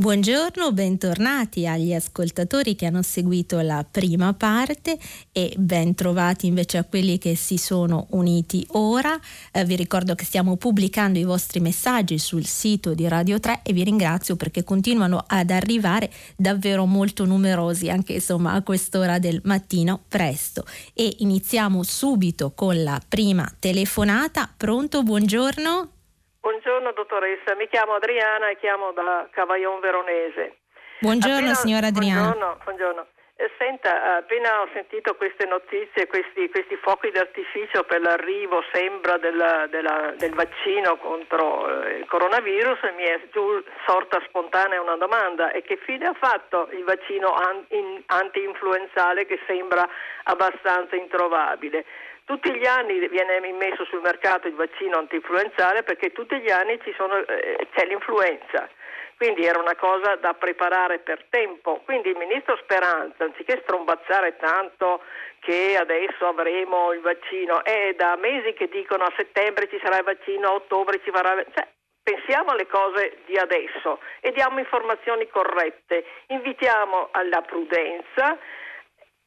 Buongiorno, bentornati agli ascoltatori che hanno seguito la prima parte e ben trovati invece a quelli che si sono uniti ora. Eh, vi ricordo che stiamo pubblicando i vostri messaggi sul sito di Radio 3 e vi ringrazio perché continuano ad arrivare davvero molto numerosi anche insomma a quest'ora del mattino presto. E iniziamo subito con la prima telefonata. Pronto? Buongiorno. Buongiorno dottoressa, mi chiamo Adriana e chiamo da Cavaillon Veronese. Buongiorno Appena, signora Adriana. Buongiorno, buongiorno. Eh, senta, appena ho sentito queste notizie, questi, questi fuochi d'artificio per l'arrivo, sembra, della, della, del vaccino contro eh, il coronavirus, mi è giù sorta spontanea una domanda. E che fine ha fatto il vaccino anti-influenzale che sembra abbastanza introvabile? Tutti gli anni viene immesso sul mercato il vaccino anti-influenzale perché tutti gli anni sono, eh, c'è l'influenza quindi era una cosa da preparare per tempo. Quindi il ministro Speranza, anziché strombazzare tanto che adesso avremo il vaccino, è da mesi che dicono a settembre ci sarà il vaccino, a ottobre ci farà... Cioè, pensiamo alle cose di adesso e diamo informazioni corrette, invitiamo alla prudenza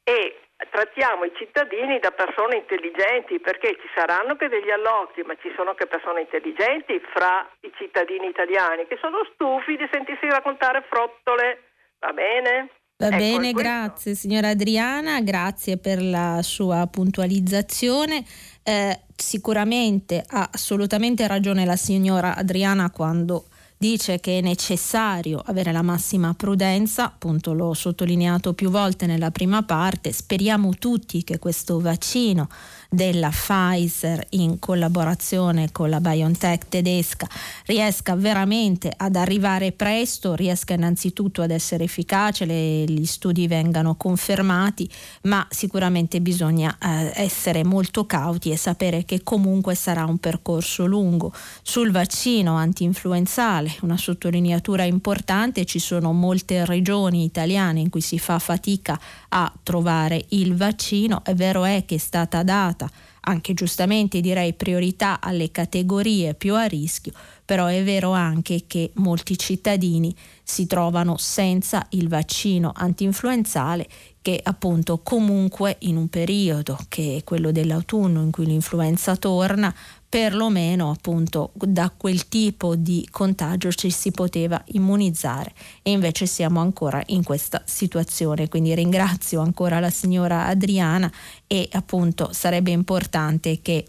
e trattiamo i cittadini da persone intelligenti perché ci saranno che degli allocchi, ma ci sono anche persone intelligenti fra i cittadini italiani che sono stufi di sentirsi raccontare frottole. Va bene? Va ecco, bene, grazie signora Adriana, grazie per la sua puntualizzazione. Eh, sicuramente ha assolutamente ragione la signora Adriana quando dice che è necessario avere la massima prudenza, appunto l'ho sottolineato più volte nella prima parte, speriamo tutti che questo vaccino della Pfizer in collaborazione con la BioNTech tedesca riesca veramente ad arrivare presto, riesca innanzitutto ad essere efficace, le, gli studi vengano confermati, ma sicuramente bisogna eh, essere molto cauti e sapere che comunque sarà un percorso lungo. Sul vaccino anti-influenzale, una sottolineatura importante, ci sono molte regioni italiane in cui si fa fatica a trovare il vaccino, è vero è che è stata data anche giustamente direi priorità alle categorie più a rischio, però è vero anche che molti cittadini si trovano senza il vaccino antinfluenzale che appunto comunque in un periodo che è quello dell'autunno in cui l'influenza torna perlomeno appunto da quel tipo di contagio ci si poteva immunizzare e invece siamo ancora in questa situazione quindi ringrazio ancora la signora Adriana e appunto sarebbe importante che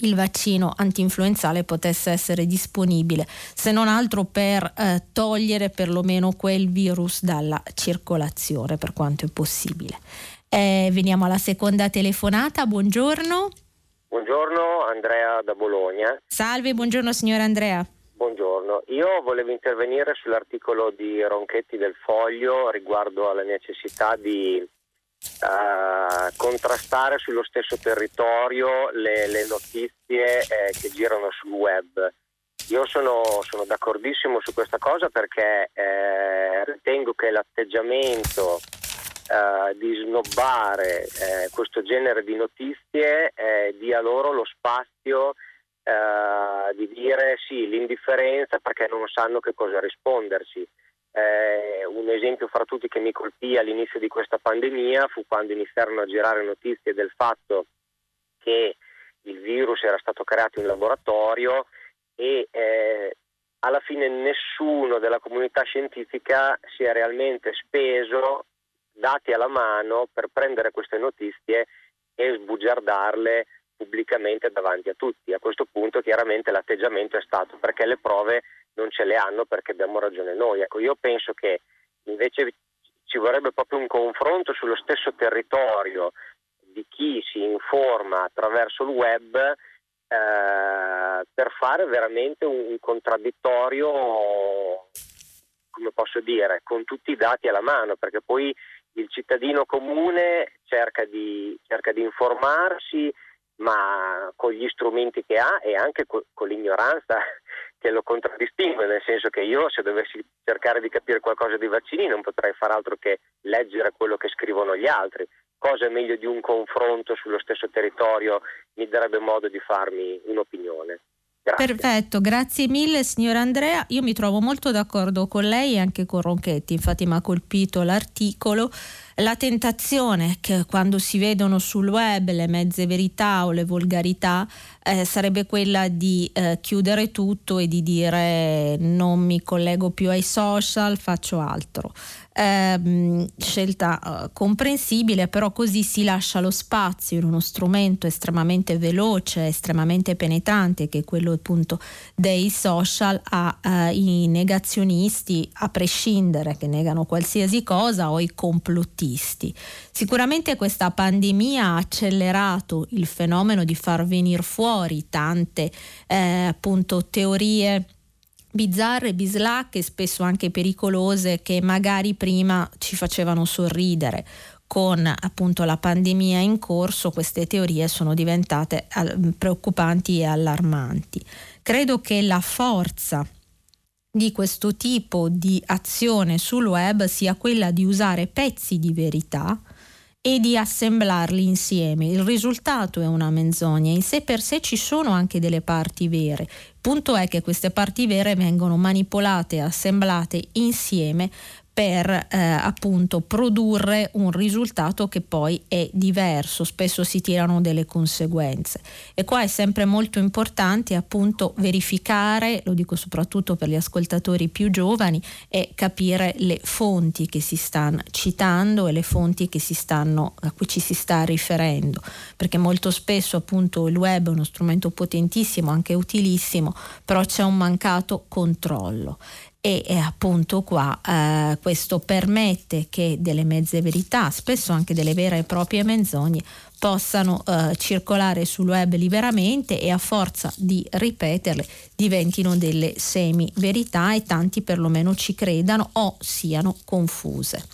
il vaccino antinfluenzale potesse essere disponibile, se non altro per eh, togliere perlomeno quel virus dalla circolazione per quanto è possibile. Eh, veniamo alla seconda telefonata, buongiorno. Buongiorno, Andrea da Bologna. Salve, buongiorno signora Andrea. Buongiorno, io volevo intervenire sull'articolo di Ronchetti del Foglio riguardo alla necessità di uh, contrastare sullo stesso territorio le, le notizie eh, che girano sul web. Io sono, sono, d'accordissimo su questa cosa perché eh, ritengo che l'atteggiamento eh, di snobbare eh, questo genere di notizie eh, dia loro lo spazio eh, di dire sì, l'indifferenza perché non sanno che cosa risponderci. Eh, un esempio fra tutti che mi colpì all'inizio di questa pandemia fu quando iniziarono a girare notizie del fatto che il virus era stato creato in laboratorio e eh, alla fine nessuno della comunità scientifica si è realmente speso dati alla mano per prendere queste notizie e sbugiardarle pubblicamente davanti a tutti. A questo punto chiaramente l'atteggiamento è stato perché le prove non ce le hanno perché abbiamo ragione noi. Ecco, io penso che invece ci vorrebbe proprio un confronto sullo stesso territorio di chi si informa attraverso il web eh, per fare veramente un, un contraddittorio, come posso dire, con tutti i dati alla mano, perché poi il cittadino comune cerca di, cerca di informarsi, ma con gli strumenti che ha e anche con, con l'ignoranza che lo contraddistingue, nel senso che io se dovessi cercare di capire qualcosa di vaccini non potrei fare altro che leggere quello che scrivono gli altri. Cosa è meglio di un confronto sullo stesso territorio mi darebbe modo di farmi un'opinione. Grazie. Perfetto, grazie mille signora Andrea. Io mi trovo molto d'accordo con lei e anche con Ronchetti, infatti mi ha colpito l'articolo. La tentazione che quando si vedono sul web le mezze verità o le volgarità eh, sarebbe quella di eh, chiudere tutto e di dire non mi collego più ai social, faccio altro ehm, scelta eh, comprensibile, però così si lascia lo spazio in uno strumento estremamente veloce, estremamente penetrante, che è quello appunto dei social, ai negazionisti, a prescindere, che negano qualsiasi cosa, o i complottisti. Sicuramente questa pandemia ha accelerato il fenomeno di far venire fuori tante eh, appunto teorie bizzarre, bislacche, spesso anche pericolose, che magari prima ci facevano sorridere. Con appunto la pandemia in corso queste teorie sono diventate preoccupanti e allarmanti. Credo che la forza di questo tipo di azione sul web sia quella di usare pezzi di verità e di assemblarli insieme. Il risultato è una menzogna, in sé per sé ci sono anche delle parti vere. Il punto è che queste parti vere vengono manipolate assemblate insieme per eh, appunto produrre un risultato che poi è diverso, spesso si tirano delle conseguenze. E qua è sempre molto importante appunto verificare, lo dico soprattutto per gli ascoltatori più giovani, e capire le fonti che si stanno citando e le fonti stanno, a cui ci si sta riferendo, perché molto spesso appunto il web è uno strumento potentissimo, anche utilissimo, però c'è un mancato controllo e, appunto qua eh, questo permette che delle mezze verità, spesso anche delle vere e proprie menzogne, possano eh, circolare sul web liberamente e a forza di ripeterle diventino delle semi verità e tanti perlomeno ci credano o siano confuse.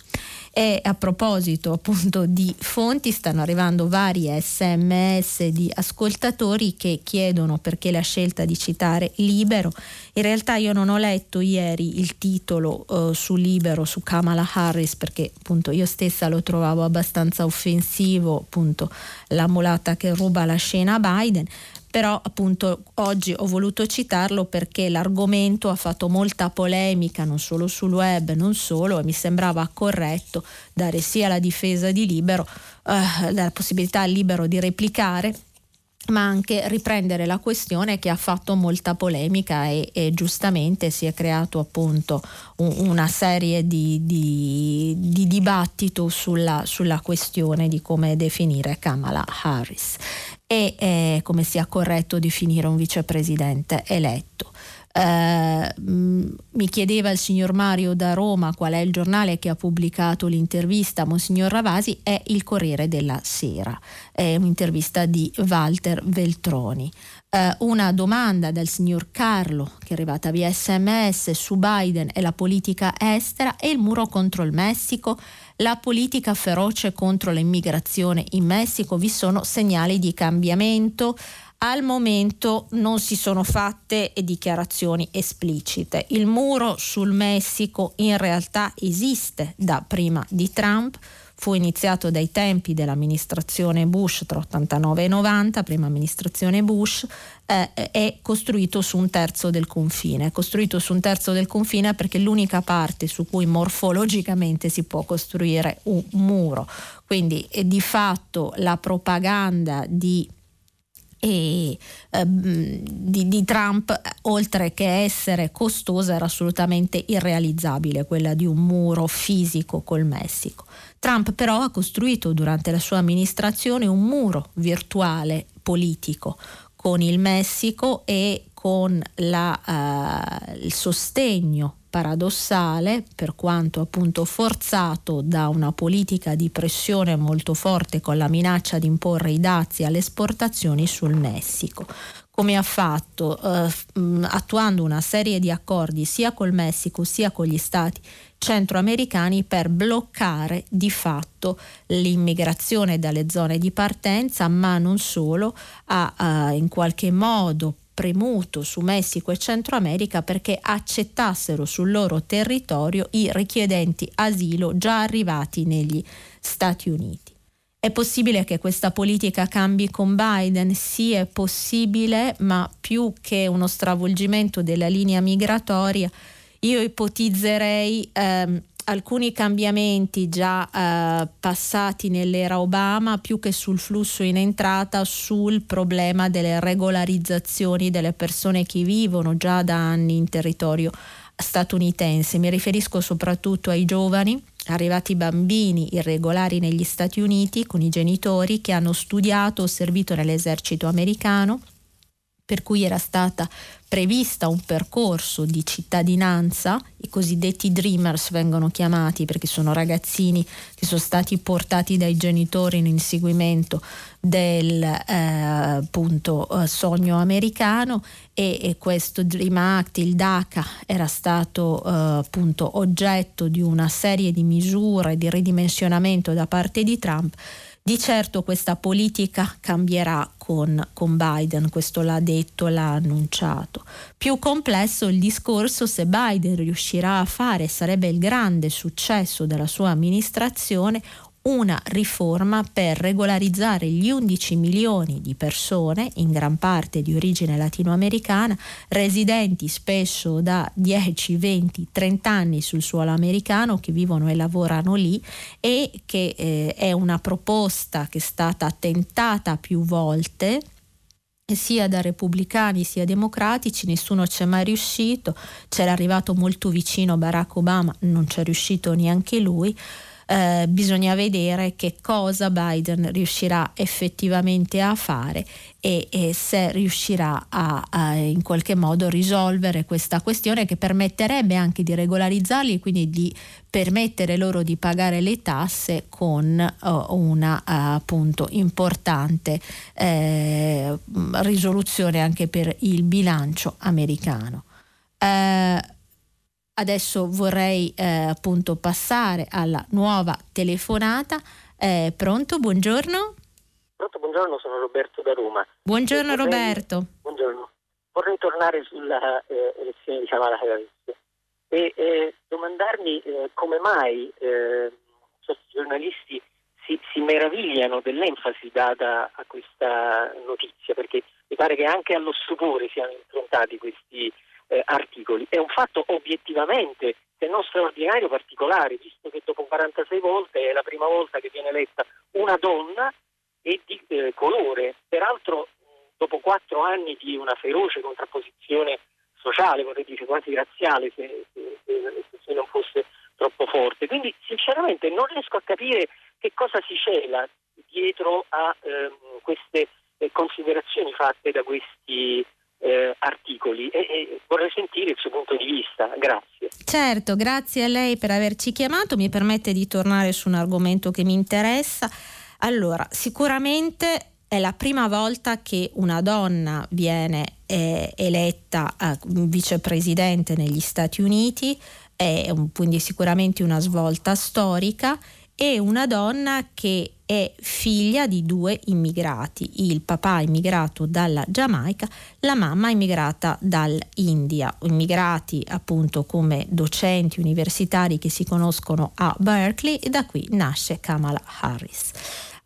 E a proposito appunto di fonti, stanno arrivando vari sms di ascoltatori che chiedono perché la scelta di citare Libero. In realtà io non ho letto ieri il titolo uh, su Libero, su Kamala Harris, perché appunto io stessa lo trovavo abbastanza offensivo, appunto la mulata che ruba la scena a Biden però appunto oggi ho voluto citarlo perché l'argomento ha fatto molta polemica non solo sul web, non solo, e mi sembrava corretto dare sia la difesa di libero, eh, la possibilità al libero di replicare ma anche riprendere la questione che ha fatto molta polemica e, e giustamente si è creato appunto un, una serie di, di, di dibattito sulla, sulla, questione di come definire Kamala Harris e eh, come sia corretto definire un vicepresidente eletto. Eh, mi chiedeva il signor Mario da Roma qual è il giornale che ha pubblicato l'intervista Monsignor Ravasi, è il Corriere della Sera, è un'intervista di Walter Veltroni. Eh, una domanda dal signor Carlo che è arrivata via sms su Biden e la politica estera e il muro contro il Messico la politica feroce contro l'immigrazione in Messico, vi sono segnali di cambiamento. Al momento non si sono fatte dichiarazioni esplicite. Il muro sul Messico in realtà esiste da prima di Trump fu iniziato dai tempi dell'amministrazione Bush tra 89 e 90, prima amministrazione Bush, eh, è costruito su un terzo del confine. È costruito su un terzo del confine perché è l'unica parte su cui morfologicamente si può costruire un muro. Quindi eh, di fatto la propaganda di e, ehm, di, di, Trump, oltre che essere costosa, era assolutamente irrealizzabile quella di un muro fisico col Messico. Trump però ha costruito durante la sua amministrazione un muro virtuale politico con il Messico e con la, uh, il sostegno paradossale, per quanto appunto forzato da una politica di pressione molto forte con la minaccia di imporre i dazi alle esportazioni sul Messico. Come ha fatto eh, attuando una serie di accordi sia col Messico sia con gli stati centroamericani per bloccare di fatto l'immigrazione dalle zone di partenza, ma non solo, ha, ha in qualche modo premuto su Messico e Centro America perché accettassero sul loro territorio i richiedenti asilo già arrivati negli Stati Uniti. È possibile che questa politica cambi con Biden? Sì, è possibile, ma più che uno stravolgimento della linea migratoria, io ipotizzerei ehm, alcuni cambiamenti già eh, passati nell'era Obama, più che sul flusso in entrata, sul problema delle regolarizzazioni delle persone che vivono già da anni in territorio statunitense. Mi riferisco soprattutto ai giovani arrivati bambini irregolari negli Stati Uniti con i genitori che hanno studiato o servito nell'esercito americano per cui era stata prevista un percorso di cittadinanza, i cosiddetti dreamers vengono chiamati perché sono ragazzini che sono stati portati dai genitori in inseguimento del eh, appunto, eh, sogno americano e, e, questo Dream Act, il DACA, era stato eh, appunto oggetto di una serie di misure di ridimensionamento da parte di Trump di certo questa politica cambierà con, con, Biden, questo l'ha detto, l'ha annunciato. Più complesso il discorso se Biden riuscirà a fare, sarebbe il grande successo della sua amministrazione, una riforma per regolarizzare gli 11 milioni di persone, in gran parte di origine latinoamericana, residenti spesso da 10, 20, 30 anni sul suolo americano, che vivono e lavorano lì e che eh, è una proposta che è stata tentata più volte sia da repubblicani sia democratici, nessuno ci è mai riuscito, c'era arrivato molto vicino Barack Obama, non c'è riuscito neanche lui eh, bisogna vedere che cosa Biden riuscirà effettivamente a fare e, e se riuscirà a, a, in qualche modo risolvere questa questione che permetterebbe anche di regolarizzarli e quindi di permettere loro di pagare le tasse con uh, una uh, appunto importante eh, risoluzione anche per il bilancio americano. Uh, Adesso vorrei eh, appunto passare alla nuova telefonata. Eh, pronto? Buongiorno. Pronto, buongiorno, sono Roberto da Roma. Buongiorno vorrei, Roberto. Buongiorno. Vorrei tornare sulla eh, elezione di Kamala Harris e eh, domandarmi come mai eh, certi giornalisti si, si, meravigliano dell'enfasi data a questa notizia, perché mi pare che anche allo stupore siano improntati questi eh, articoli. È un fatto obiettivamente, se non straordinario, particolare, visto che dopo 46 volte è la prima volta che viene eletta una donna e di eh, colore. Peraltro, dopo quattro anni di una feroce contrapposizione sociale, vorrei dire quasi razziale, se, se, se non fosse troppo forte. Quindi, sinceramente, non riesco a capire che cosa si cela dietro a ehm, queste eh, considerazioni fatte da questi eh, articoli e, e, vorrei sentire il suo punto di vista. Grazie. Certo, grazie a lei per averci chiamato, mi permette di tornare su un argomento che mi interessa. Allora, sicuramente è la prima volta che una donna viene eh, eletta eh, vicepresidente negli Stati Uniti, è un, quindi sicuramente una svolta storica e una donna che è figlia di due immigrati, il papà immigrato dalla Giamaica, la mamma immigrata dall'India, immigrati appunto come docenti universitari che si conoscono a Berkeley e da qui nasce Kamala Harris.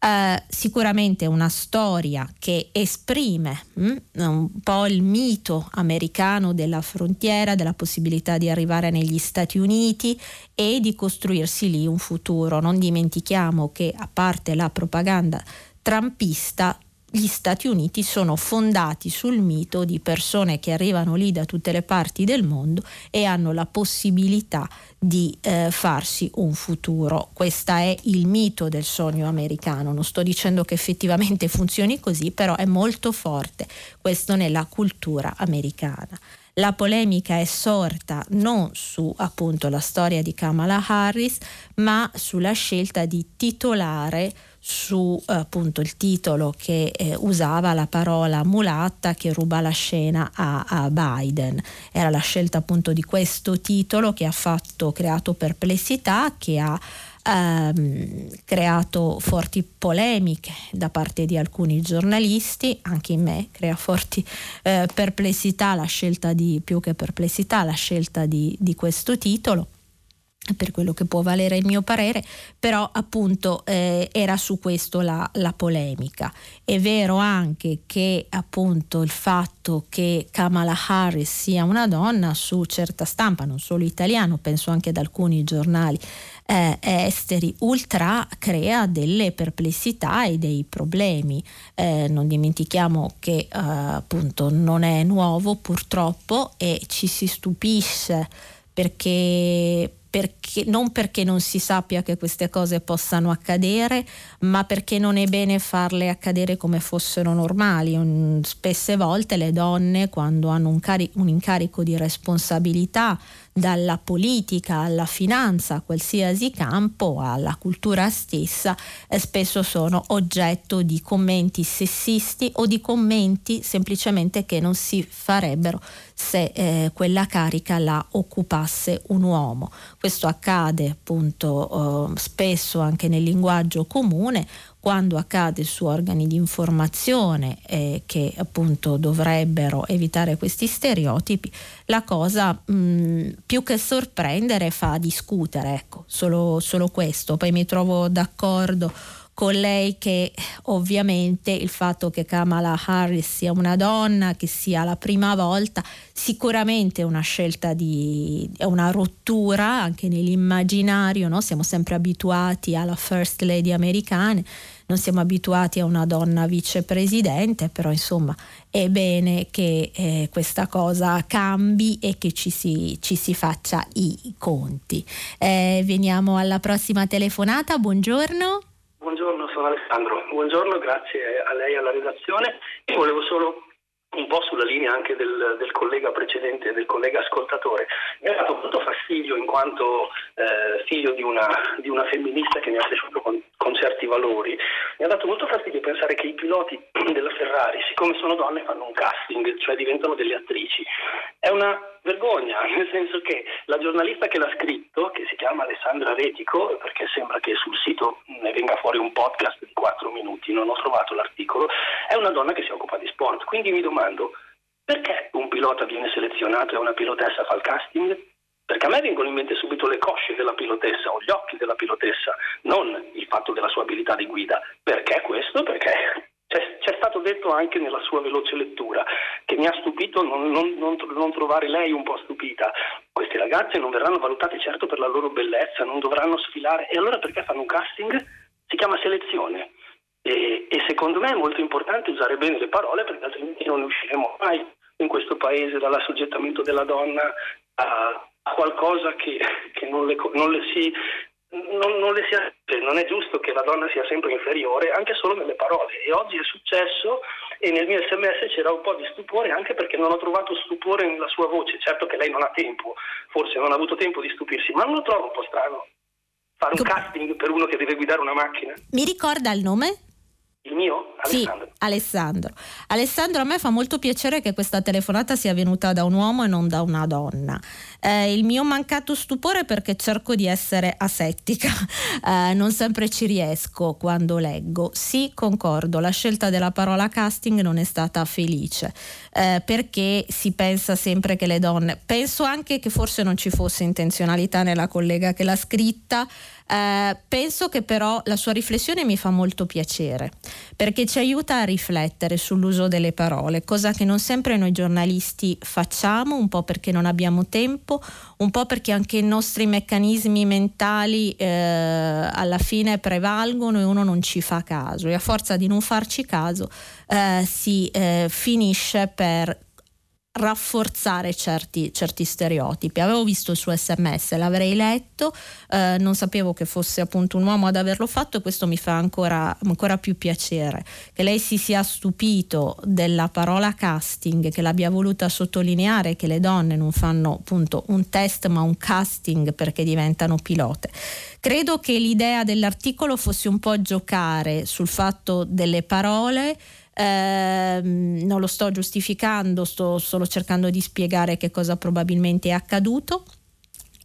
Eh, sicuramente una storia che esprime mh, hm, un po' il mito americano della frontiera, della possibilità di arrivare negli Stati Uniti e di costruirsi lì un futuro. Non dimentichiamo che a parte la propaganda trumpista gli Stati Uniti sono fondati sul mito di persone che arrivano lì da tutte le parti del mondo e hanno la possibilità di eh, farsi un futuro. Questo è il mito del sogno americano. Non sto dicendo che effettivamente funzioni così, però è molto forte questo nella cultura americana. La polemica è sorta non su appunto la storia di Kamala Harris, ma sulla scelta di titolare su appunto il titolo che eh, usava la parola mulatta che ruba la scena a, a, Biden. Era la scelta appunto di questo titolo che ha fatto, creato perplessità, che ha ehm, creato forti polemiche da parte di alcuni giornalisti, anche in me crea forti eh, perplessità la scelta di, più che perplessità, la scelta di, di questo titolo per quello che può valere il mio parere, però appunto eh, era su questo la, la, polemica. È vero anche che appunto il fatto che Kamala Harris sia una donna su certa stampa, non solo italiano, penso anche ad alcuni giornali eh, esteri ultra, crea delle perplessità e dei problemi. Eh, non dimentichiamo che eh, appunto non è nuovo purtroppo e ci si stupisce perché perché, non perché non si sappia che queste cose possano accadere, ma perché non è bene farle accadere come fossero normali. Spesse volte le donne, quando hanno un, cari- un incarico di responsabilità, dalla politica alla finanza, a qualsiasi campo, alla cultura stessa, eh, spesso sono oggetto di commenti sessisti o di commenti semplicemente che non si farebbero se eh, quella carica la occupasse un uomo. Questo accade appunto eh, spesso anche nel linguaggio comune quando accade su organi di informazione eh, che appunto dovrebbero evitare questi stereotipi, la cosa mh, più che sorprendere fa discutere, ecco, solo, solo questo. Poi mi trovo d'accordo con lei che ovviamente il fatto che Kamala Harris sia una donna, che sia la prima volta, sicuramente è una scelta di è una rottura anche nell'immaginario, no? siamo sempre abituati alla first lady americana, non siamo abituati a una donna vicepresidente, però insomma è bene che eh, questa cosa cambi e che ci si, ci si faccia i conti. Eh, veniamo alla prossima telefonata, buongiorno. Buongiorno, sono Alessandro. Buongiorno, grazie a lei e alla redazione. Io volevo solo un po' sulla linea anche del, del, collega precedente, del collega ascoltatore. Mi ha dato molto fastidio in quanto eh, figlio di una, di una, femminista che mi ha cresciuto con, con, certi valori, mi ha dato molto fastidio pensare che i piloti della Ferrari, siccome sono donne, fanno un casting, cioè diventano delle attrici. È una vergogna, nel senso che la giornalista che l'ha scritto, che si chiama Alessandra Retico, perché sembra che sul sito ne venga fuori un podcast di 4 minuti, non ho trovato l'articolo, è una donna che si occupa di sport. Quindi mi domando, perché un pilota viene selezionato e una pilotessa fa il casting? Perché a me vengono in mente subito le cosce della pilotessa o gli occhi della pilotessa, non il fatto della sua abilità di guida. Perché questo? Perché c'è, c'è, stato detto anche nella sua veloce lettura che mi ha stupito non, non, non, non, trovare lei un po' stupita. Queste ragazze non verranno valutate certo per la loro bellezza, non dovranno sfilare. E allora perché fanno un casting? Si chiama selezione. E, e secondo me è molto importante usare bene le parole perché altrimenti non usciremo mai in questo paese dall'assoggettamento della donna a, a qualcosa che, che non, le, non, le, si non, non, sia, cioè, non, è giusto che la donna sia sempre inferiore, anche solo nelle parole. E oggi è successo e nel mio sms c'era un po' di stupore, anche perché non ho trovato stupore nella sua voce. Certo che lei non ha tempo, forse non ha avuto tempo di stupirsi, ma non lo trovo un po' strano. Fare un casting per uno che deve guidare una macchina. Mi ricorda il nome? Il mio? Alessandro. Sì, Alessandro. Alessandro, a me fa molto piacere che questa telefonata sia venuta da un uomo e non da una donna. Eh, il mio mancato stupore perché cerco di essere asettica, eh, non sempre ci riesco quando leggo. Sì, concordo, la scelta della parola casting non è stata felice, eh, perché si pensa sempre che le donne, penso anche che forse non ci fosse intenzionalità nella collega che l'ha scritta, eh, penso che però la sua riflessione mi fa molto piacere perché ci aiuta a riflettere sull'uso delle parole, cosa che non sempre noi giornalisti facciamo, un po' perché non abbiamo tempo, un po' perché anche i nostri meccanismi mentali eh, alla fine prevalgono e uno non ci fa caso. E a forza di non farci caso eh, si eh, finisce per rafforzare certi, certi, stereotipi. Avevo visto il suo sms, l'avrei letto, eh, non sapevo che fosse appunto un uomo ad averlo fatto e questo mi fa ancora, ancora, più piacere. Che lei si sia stupito della parola casting, che l'abbia voluta sottolineare che le donne non fanno appunto un test ma un casting perché diventano pilote. Credo che l'idea dell'articolo fosse un po' giocare sul fatto delle parole eh, non lo sto giustificando, sto solo cercando di spiegare che cosa probabilmente è accaduto.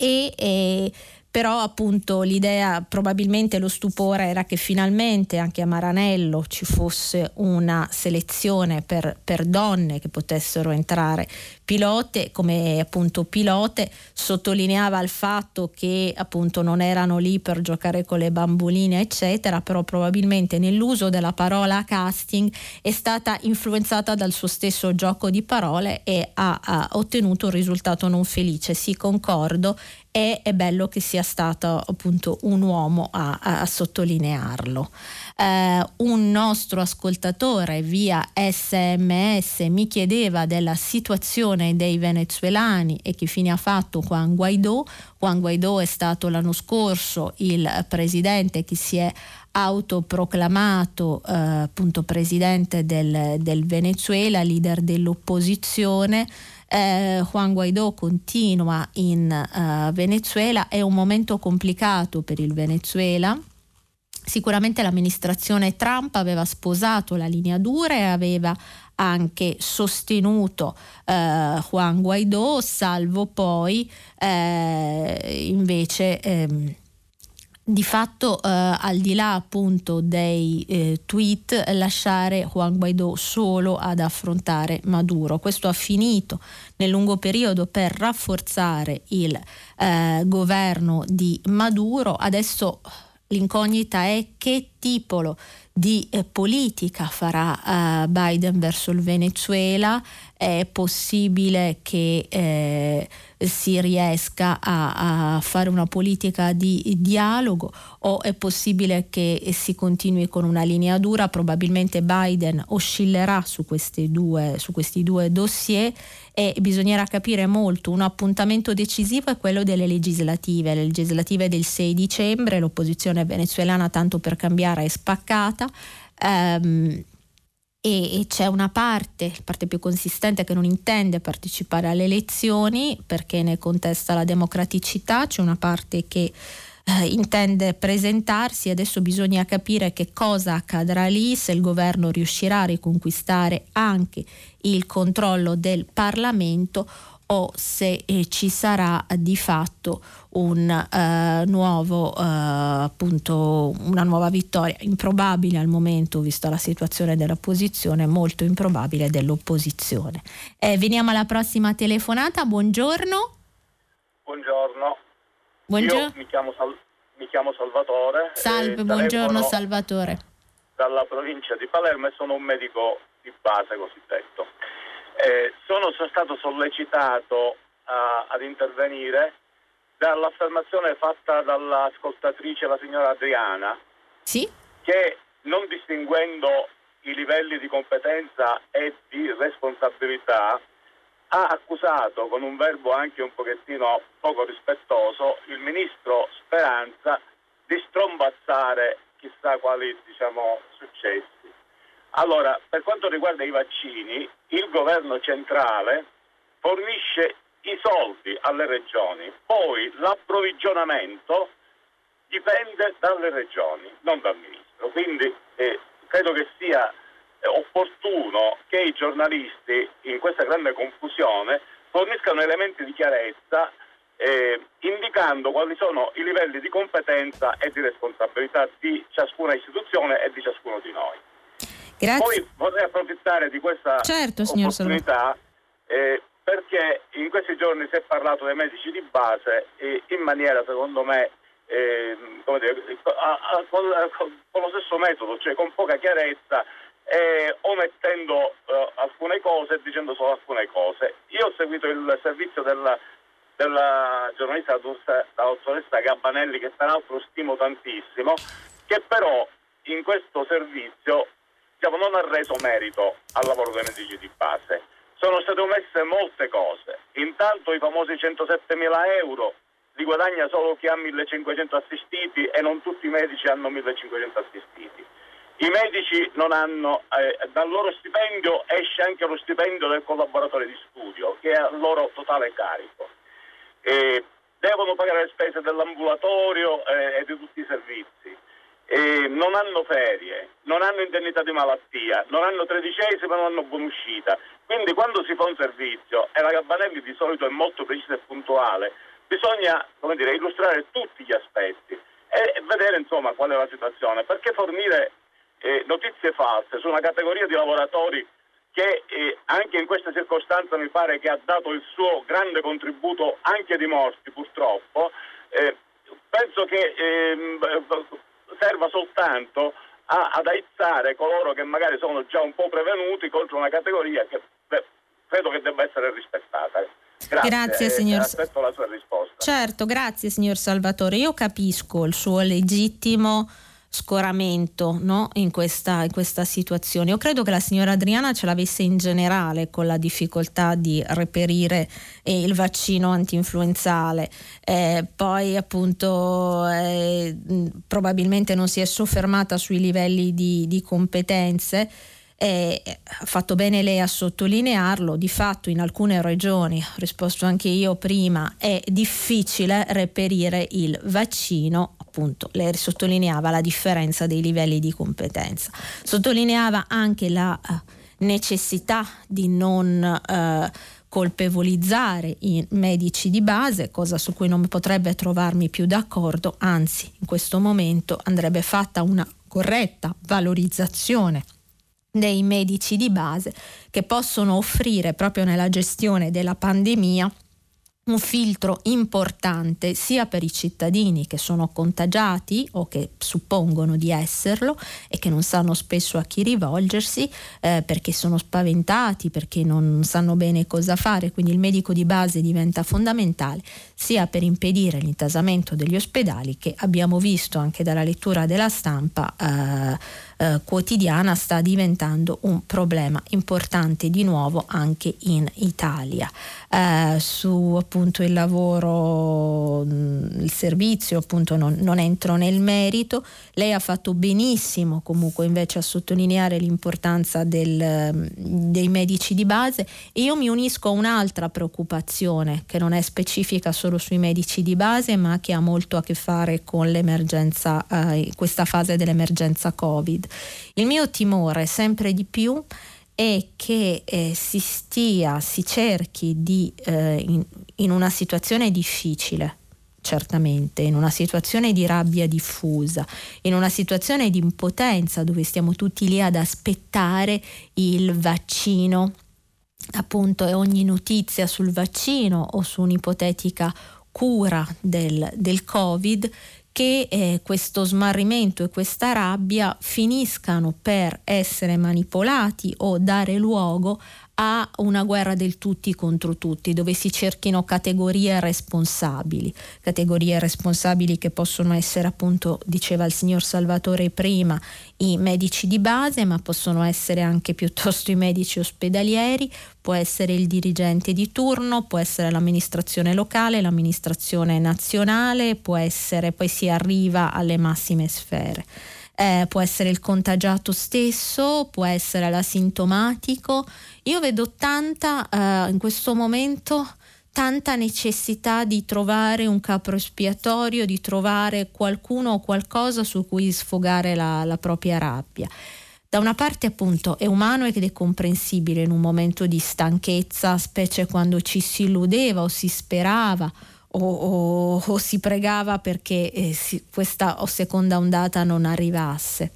E, e però appunto l'idea, probabilmente lo stupore era che finalmente anche a Maranello ci fosse una selezione per, per donne che potessero entrare pilote, come appunto pilote, sottolineava il fatto che appunto non erano lì per giocare con le bamboline eccetera, però probabilmente nell'uso della parola casting è stata influenzata dal suo stesso gioco di parole e ha, ha ottenuto un risultato non felice, sì concordo e è bello che sia stato appunto un uomo a, a sottolinearlo. Eh, un nostro ascoltatore via sms mi chiedeva della situazione dei venezuelani e che fine ha fatto Juan Guaidó. Juan Guaidó è stato l'anno scorso il presidente che si è autoproclamato eh, appunto presidente del, del Venezuela, leader dell'opposizione. Eh, Juan Guaidó continua in uh, Venezuela, è un momento complicato per il Venezuela. Sicuramente l'amministrazione Trump aveva sposato la linea dura e aveva anche sostenuto eh, Juan Guaidó, salvo poi eh, invece ehm, di fatto eh, al di là appunto dei eh, tweet lasciare Juan Guaidó solo ad affrontare Maduro. Questo ha finito nel lungo periodo per rafforzare il eh, governo di Maduro. Adesso l'incognita è che tipo di eh, politica farà eh, Biden verso il Venezuela. È possibile che eh, si riesca a, a, fare una politica di dialogo o è possibile che si continui con una linea dura? Probabilmente Biden oscillerà su, due, su questi due dossier e bisognerà capire molto. Un appuntamento decisivo è quello delle legislative, le legislative del 6 dicembre, l'opposizione venezuelana tanto per cambiare è spaccata. Um, e, c'è una parte, la parte più consistente, che non intende partecipare alle elezioni perché ne contesta la democraticità, c'è una parte che eh, intende presentarsi, adesso bisogna capire che cosa accadrà lì, se il governo riuscirà a riconquistare anche il controllo del Parlamento o se eh, ci sarà di fatto un, eh, nuovo, eh, appunto, una nuova vittoria, improbabile al momento vista la situazione della posizione, molto improbabile dell'opposizione. Eh, veniamo alla prossima telefonata, buongiorno. Buongiorno. Buongiorno. Io mi chiamo, Sal- mi chiamo Salvatore. Salve, buongiorno Salvatore. Dalla provincia di Palermo e sono un medico di base cosiddetto. Eh, sono stato sollecitato a, ad intervenire dall'affermazione fatta dall'ascoltatrice, la signora Adriana, sì? che non distinguendo i livelli di competenza e di responsabilità ha accusato con un verbo anche un pochettino poco rispettoso il ministro Speranza di strombazzare chissà quali diciamo, successi. Allora, per quanto riguarda i vaccini, il governo centrale fornisce i soldi alle regioni, poi l'approvvigionamento dipende dalle regioni, non dal ministro. Quindi eh, credo che sia eh, opportuno che i giornalisti in questa grande confusione forniscano elementi di chiarezza eh, indicando quali sono i livelli di competenza e di responsabilità di ciascuna istituzione e di ciascuno di noi. Grazie. Poi vorrei approfittare di questa certo, opportunità eh, perché in questi giorni si è parlato dei medici di base in maniera secondo me eh, dire, a, a, con, con, lo stesso metodo, cioè con poca chiarezza eh, omettendo eh, alcune cose e dicendo solo alcune cose. Io ho seguito il servizio della, della giornalista dottoressa Gabbanelli che peraltro stimo tantissimo, che però in questo servizio diciamo, non ha reso merito al lavoro dei medici di base. Sono state omesse molte cose. Intanto i famosi 107 mila euro li guadagna solo chi ha 1500 assistiti e non tutti i medici hanno 1500 assistiti. I medici non hanno, eh, dal loro stipendio esce anche lo stipendio del collaboratore di studio, che è a loro totale carico. Eh, devono pagare le spese dell'ambulatorio eh, e di tutti i servizi eh, non hanno ferie, non hanno indennità di malattia, non hanno tredicesima, non hanno buonuscita. Quindi quando si fa un servizio, e la Gabbanelli di solito è molto precisa e puntuale, bisogna dire, illustrare tutti gli aspetti e vedere insomma qual è la situazione, perché fornire eh, notizie false su una categoria di lavoratori che eh, anche in questa circostanza mi pare che ha dato il suo grande contributo anche di morti purtroppo, eh, penso che ehm, serva soltanto a, ad aizzare coloro che magari sono già un po' prevenuti contro una categoria che beh, credo che debba essere rispettata. Grazie, grazie signor... aspetto la sua risposta. Certo, grazie signor Salvatore. Io capisco il suo legittimo scoramento no? in, questa, in, questa, situazione. Io credo che la signora Adriana ce l'avesse in generale con la difficoltà di reperire eh, il vaccino antinfluenzale. Eh, poi appunto eh, probabilmente non si è soffermata sui livelli di, di competenze. Eh, ha fatto bene lei a sottolinearlo, di fatto in alcune regioni, ho risposto anche io prima, è difficile reperire il vaccino appunto lei sottolineava la differenza dei livelli di competenza, sottolineava anche la uh, necessità di non uh, colpevolizzare i medici di base, cosa su cui non potrebbe trovarmi più d'accordo, anzi in questo momento andrebbe fatta una corretta valorizzazione dei medici di base che possono offrire proprio nella gestione della pandemia un filtro importante sia per i cittadini che sono contagiati o che suppongono di esserlo e che non sanno spesso a chi rivolgersi eh, perché sono spaventati, perché non sanno bene cosa fare, quindi il medico di base diventa fondamentale sia per impedire l'intasamento degli ospedali che abbiamo visto anche dalla lettura della stampa eh, eh, quotidiana sta diventando un problema importante di nuovo anche in Italia. Eh, su appunto il lavoro, mm, il servizio, appunto non, non entro nel merito, lei ha fatto benissimo comunque invece a sottolineare l'importanza del, mm, dei medici di base e io mi unisco a un'altra preoccupazione che non è specifica solo sui medici di base ma che ha molto a che fare con l'emergenza, eh, questa fase dell'emergenza Covid. Il mio timore sempre di più è che eh, si stia, si cerchi di, eh, in, in una situazione difficile, certamente, in una situazione di rabbia diffusa, in una situazione di impotenza dove stiamo tutti lì ad aspettare il vaccino, appunto, e ogni notizia sul vaccino o su un'ipotetica cura del, del Covid che eh, questo smarrimento e questa rabbia finiscano per essere manipolati o dare luogo a una guerra del tutti contro tutti, dove si cerchino categorie responsabili, categorie responsabili che possono essere appunto, diceva il signor Salvatore prima, i medici di base, ma possono essere anche piuttosto i medici ospedalieri, può essere il dirigente di turno, può essere l'amministrazione locale, l'amministrazione nazionale, può essere, poi si arriva alle massime sfere eh, può essere il contagiato stesso, può essere l'asintomatico. Io vedo tanta eh, in questo momento tanta necessità di trovare un capro espiatorio, di trovare qualcuno o qualcosa su cui sfogare la, la propria rabbia. Da una parte appunto è umano ed è comprensibile in un momento di stanchezza, specie quando ci si illudeva o si sperava o, o, o si pregava perché eh, si, questa seconda ondata non arrivasse.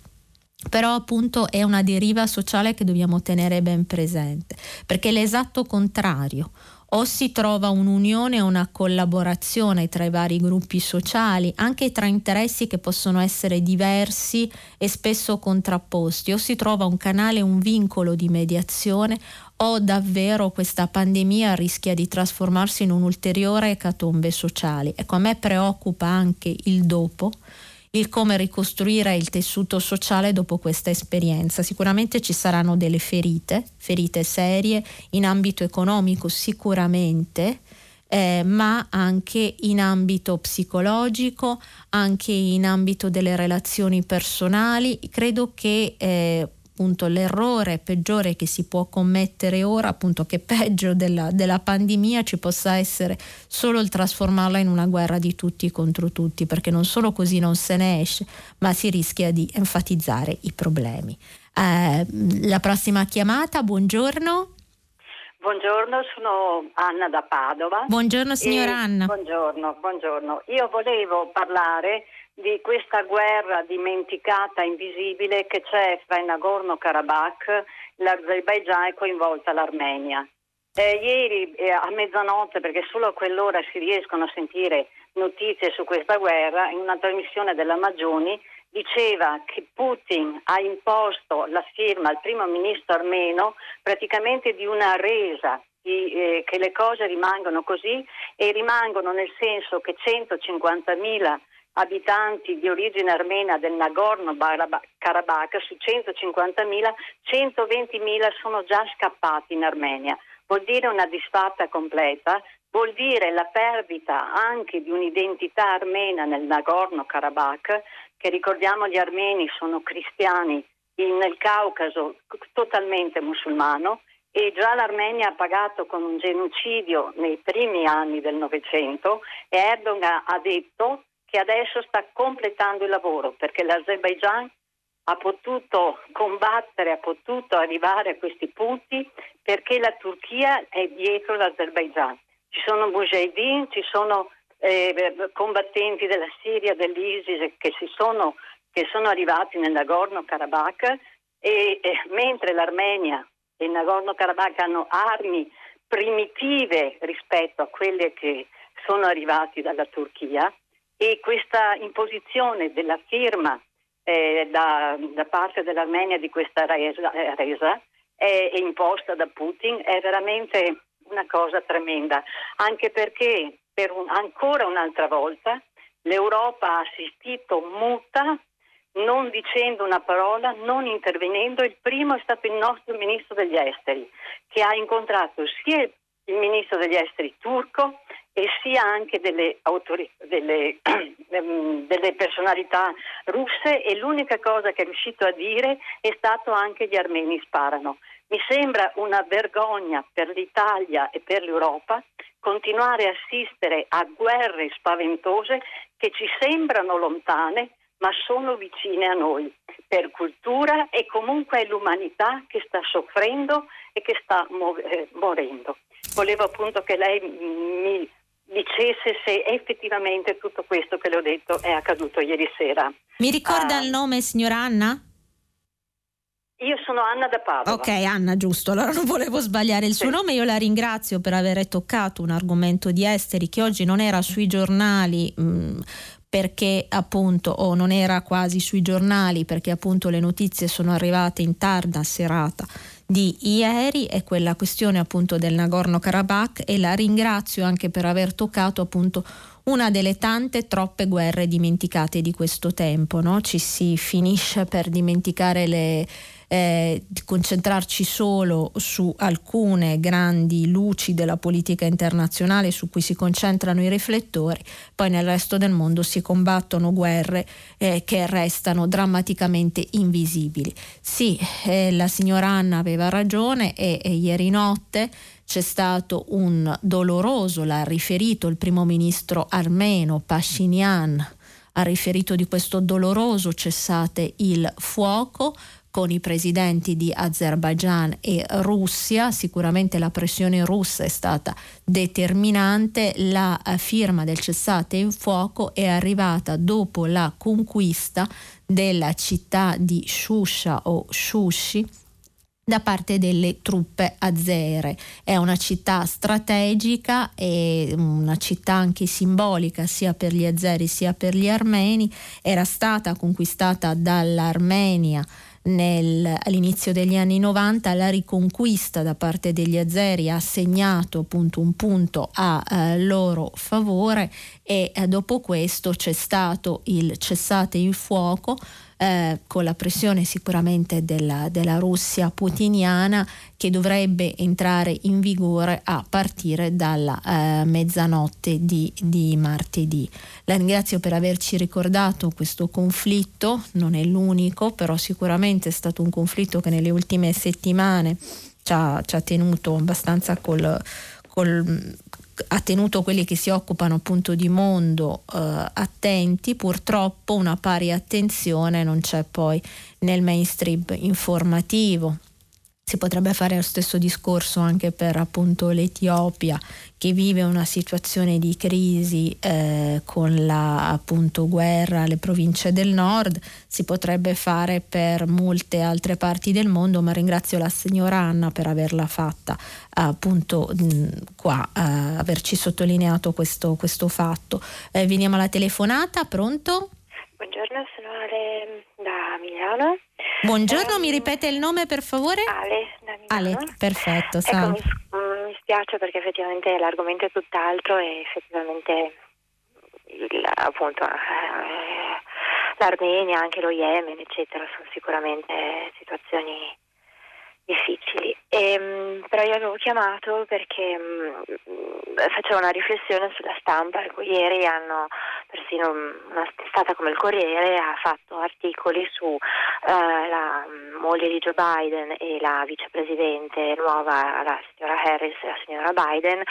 Però appunto è una deriva sociale che dobbiamo tenere ben presente, perché è l'esatto contrario o si trova un'unione o una collaborazione tra i vari gruppi sociali, anche tra interessi che possono essere diversi e spesso contrapposti, o si trova un canale, un vincolo di mediazione, o davvero questa pandemia rischia di trasformarsi in un'ulteriore ecatombe sociale. Ecco, a me preoccupa anche il dopo il come ricostruire il tessuto sociale dopo questa esperienza. Sicuramente ci saranno delle ferite, ferite serie in ambito economico sicuramente, eh, ma anche in ambito psicologico, anche in ambito delle relazioni personali. Credo che eh, appunto l'errore peggiore che si può commettere ora, appunto che peggio della, della, pandemia ci possa essere solo il trasformarla in una guerra di tutti contro tutti, perché non solo così non se ne esce, ma si rischia di enfatizzare i problemi. Eh, la prossima chiamata, buongiorno. Buongiorno, sono Anna da Padova. Buongiorno signora Anna. Buongiorno, buongiorno. Io volevo parlare di questa guerra dimenticata, invisibile che c'è fra il Nagorno-Karabakh, l'Azerbaigian e coinvolta l'Armenia. Eh, ieri eh, a mezzanotte, perché solo a quell'ora si riescono a sentire notizie su questa guerra, in una trasmissione della Maggioni diceva che Putin ha imposto la firma al primo ministro armeno praticamente di una resa di, eh, che le cose rimangono così e rimangono nel senso che 150.000 abitanti di origine armena del Nagorno-Karabakh su 150.000, 120.000 sono già scappati in Armenia. Vuol dire una disfatta completa, vuol dire la perdita anche di un'identità armena nel Nagorno-Karabakh, che ricordiamo gli armeni sono cristiani nel Caucaso totalmente musulmano e già l'Armenia ha pagato con un genocidio nei primi anni del Novecento e Erdogan ha detto che adesso sta completando il lavoro perché l'Azerbaigian ha potuto combattere, ha potuto arrivare a questi punti perché la Turchia è dietro l'Azerbaigian. Ci sono mujahideen, ci sono eh, combattenti della Siria, dell'ISIS che, sono, che sono arrivati nel Nagorno-Karabakh e, e mentre l'Armenia e il Nagorno-Karabakh hanno armi primitive rispetto a quelle che sono arrivate dalla Turchia, e questa imposizione della firma eh, da, da, parte dell'Armenia di questa resa, eh, resa è, è imposta da Putin è veramente una cosa tremenda, anche perché per un, ancora un'altra volta l'Europa ha assistito muta, non dicendo una parola, non intervenendo. Il primo è stato il nostro ministro degli esteri, che ha incontrato sia il ministro degli esteri turco e sia anche delle, autori- delle, ehm, delle, personalità russe e l'unica cosa che è riuscito a dire è stato anche gli armeni sparano. Mi sembra una vergogna per l'Italia e per l'Europa continuare a assistere a guerre spaventose che ci sembrano lontane ma sono vicine a noi per cultura e comunque è l'umanità che sta soffrendo e che sta eh, morendo. Volevo appunto che lei mi dicesse se effettivamente tutto questo che le ho detto è accaduto ieri sera. Mi ricorda uh, il nome, signora Anna? Io sono Anna da Padova. Ok, Anna, giusto, allora non volevo sbagliare il suo sì. nome. Io la ringrazio per aver toccato un argomento di esteri che oggi non era sui giornali. Mh, mm, perché appunto o non era quasi sui giornali perché appunto le notizie sono arrivate in tarda serata di ieri è quella questione appunto del Nagorno-Karabakh e la ringrazio anche per aver toccato appunto una delle tante troppe guerre dimenticate di questo tempo. No? Ci si finisce per dimenticare le, eh, concentrarci solo su alcune grandi luci della politica internazionale su cui si concentrano i riflettori, poi nel resto del mondo si combattono guerre eh, che restano drammaticamente invisibili. Sì, eh, la signora Anna aveva ragione e, e ieri notte c'è stato un doloroso, l'ha riferito il primo ministro armeno Pashinyan, ha riferito di questo doloroso cessate il fuoco con i presidenti di Azerbaijan e Russia. Sicuramente la pressione russa è stata determinante. La eh, firma del cessate il fuoco è arrivata dopo la conquista della città di Shusha o Shushi da parte delle truppe azere. È una città strategica e una città anche simbolica sia per gli azeri sia per gli armeni. Era stata conquistata dall'Armenia nel, all'inizio degli anni 90 la riconquista da parte degli azeri ha segnato appunto un punto a eh, loro favore e eh, dopo questo c'è stato il cessate il fuoco eh, con la pressione sicuramente della, della, Russia putiniana che dovrebbe entrare in vigore a partire dalla eh, mezzanotte di, di martedì. La ringrazio per averci ricordato questo conflitto, non è l'unico, però sicuramente è stato un conflitto che nelle ultime settimane ci ha, ci ha tenuto abbastanza col, col ha tenuto quelli che si occupano appunto di mondo eh, attenti, purtroppo una pari attenzione non c'è poi nel mainstream informativo. Si potrebbe fare lo stesso discorso anche per appunto l'Etiopia che vive una situazione di crisi eh, con la appunto guerra alle province del nord, si potrebbe fare per molte altre parti del mondo, ma ringrazio la signora Anna per averla fatta appunto mh, qua, uh, averci sottolineato questo, questo fatto. Eh, veniamo alla telefonata, pronto? Buongiorno, sono Ale da Milano. Buongiorno, um, mi ripete il nome per favore? Ale da Milano. Ale, perfetto. Ecco, mi, mm, mi, spiace perché effettivamente l'argomento è tutt'altro e effettivamente il, appunto eh, l'Armenia, anche lo Yemen, eccetera, sono sicuramente situazioni difficili. E, ehm, però io avevo chiamato perché mm, facevo una riflessione sulla stampa, cui ieri hanno persino una testata come il Corriere ha fatto articoli su uh, la moglie di Joe Biden e la vicepresidente nuova, la signora Harris e la signora Biden,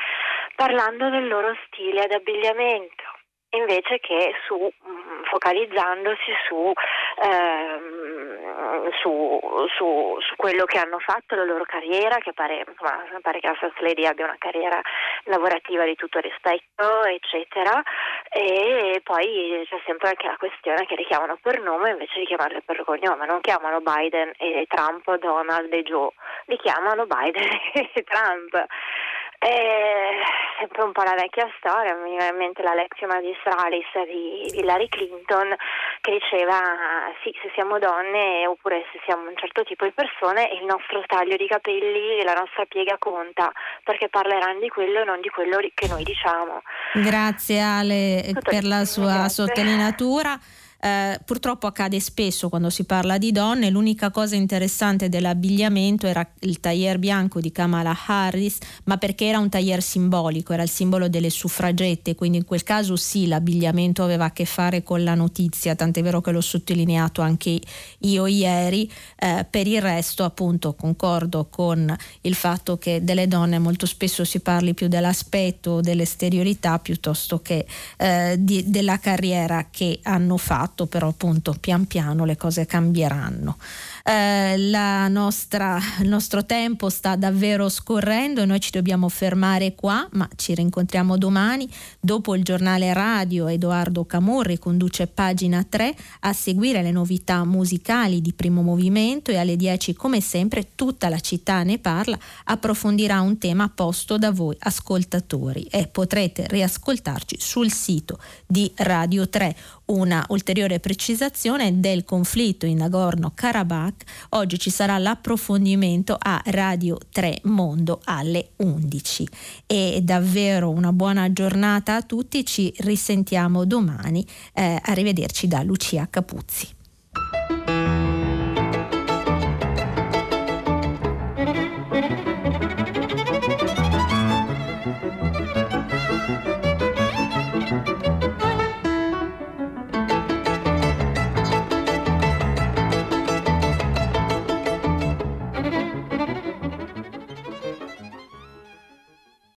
parlando del loro stile ad abbigliamento invece che su, mm, focalizzandosi su, ehm, su, su, su, quello che hanno fatto, la loro carriera, che pare, insomma, pare che la First Lady abbia una carriera lavorativa di tutto rispetto, eccetera, e poi c'è sempre anche la questione che li chiamano per nome invece di chiamarli per cognome, non chiamano Biden e Trump, Donald e Joe, li chiamano Biden e Trump. È sempre un po' la vecchia storia, mi viene in mente la Lectio Magistralis di Hillary Clinton che diceva sì, se siamo donne oppure se siamo un certo tipo di persone il nostro taglio di capelli e la nostra piega conta perché parleranno di quello e non di quello che noi diciamo. Grazie Ale Tutto per la sua grazie. sottolineatura. Eh, purtroppo accade spesso quando si parla di donne, l'unica cosa interessante dell'abbigliamento era il tailleur bianco di Kamala Harris, ma perché era un tailleur simbolico, era il simbolo delle suffragette, quindi in quel caso sì, l'abbigliamento aveva a che fare con la notizia, tant'è vero che l'ho sottolineato anche io ieri, eh, per il resto appunto concordo con il fatto che delle donne molto spesso si parli più dell'aspetto, dell'esteriorità piuttosto che eh, di, della carriera che hanno fatto fatto, però appunto pian piano le cose cambieranno. Eh, nostra, il nostro tempo sta davvero scorrendo e noi ci dobbiamo fermare qua, ma ci rincontriamo domani. Dopo il giornale radio Edoardo Camorri conduce pagina 3 a seguire le novità musicali di primo movimento e alle 10 come sempre tutta la città ne parla, approfondirà un tema posto da voi ascoltatori e potrete riascoltarci sul sito di Radio 3 una ulteriore precisazione del conflitto in Nagorno-Karabakh. Oggi ci sarà l'approfondimento a Radio 3 Mondo alle 11. E davvero una buona giornata a tutti, ci risentiamo domani. Eh, arrivederci da Lucia Capuzzi.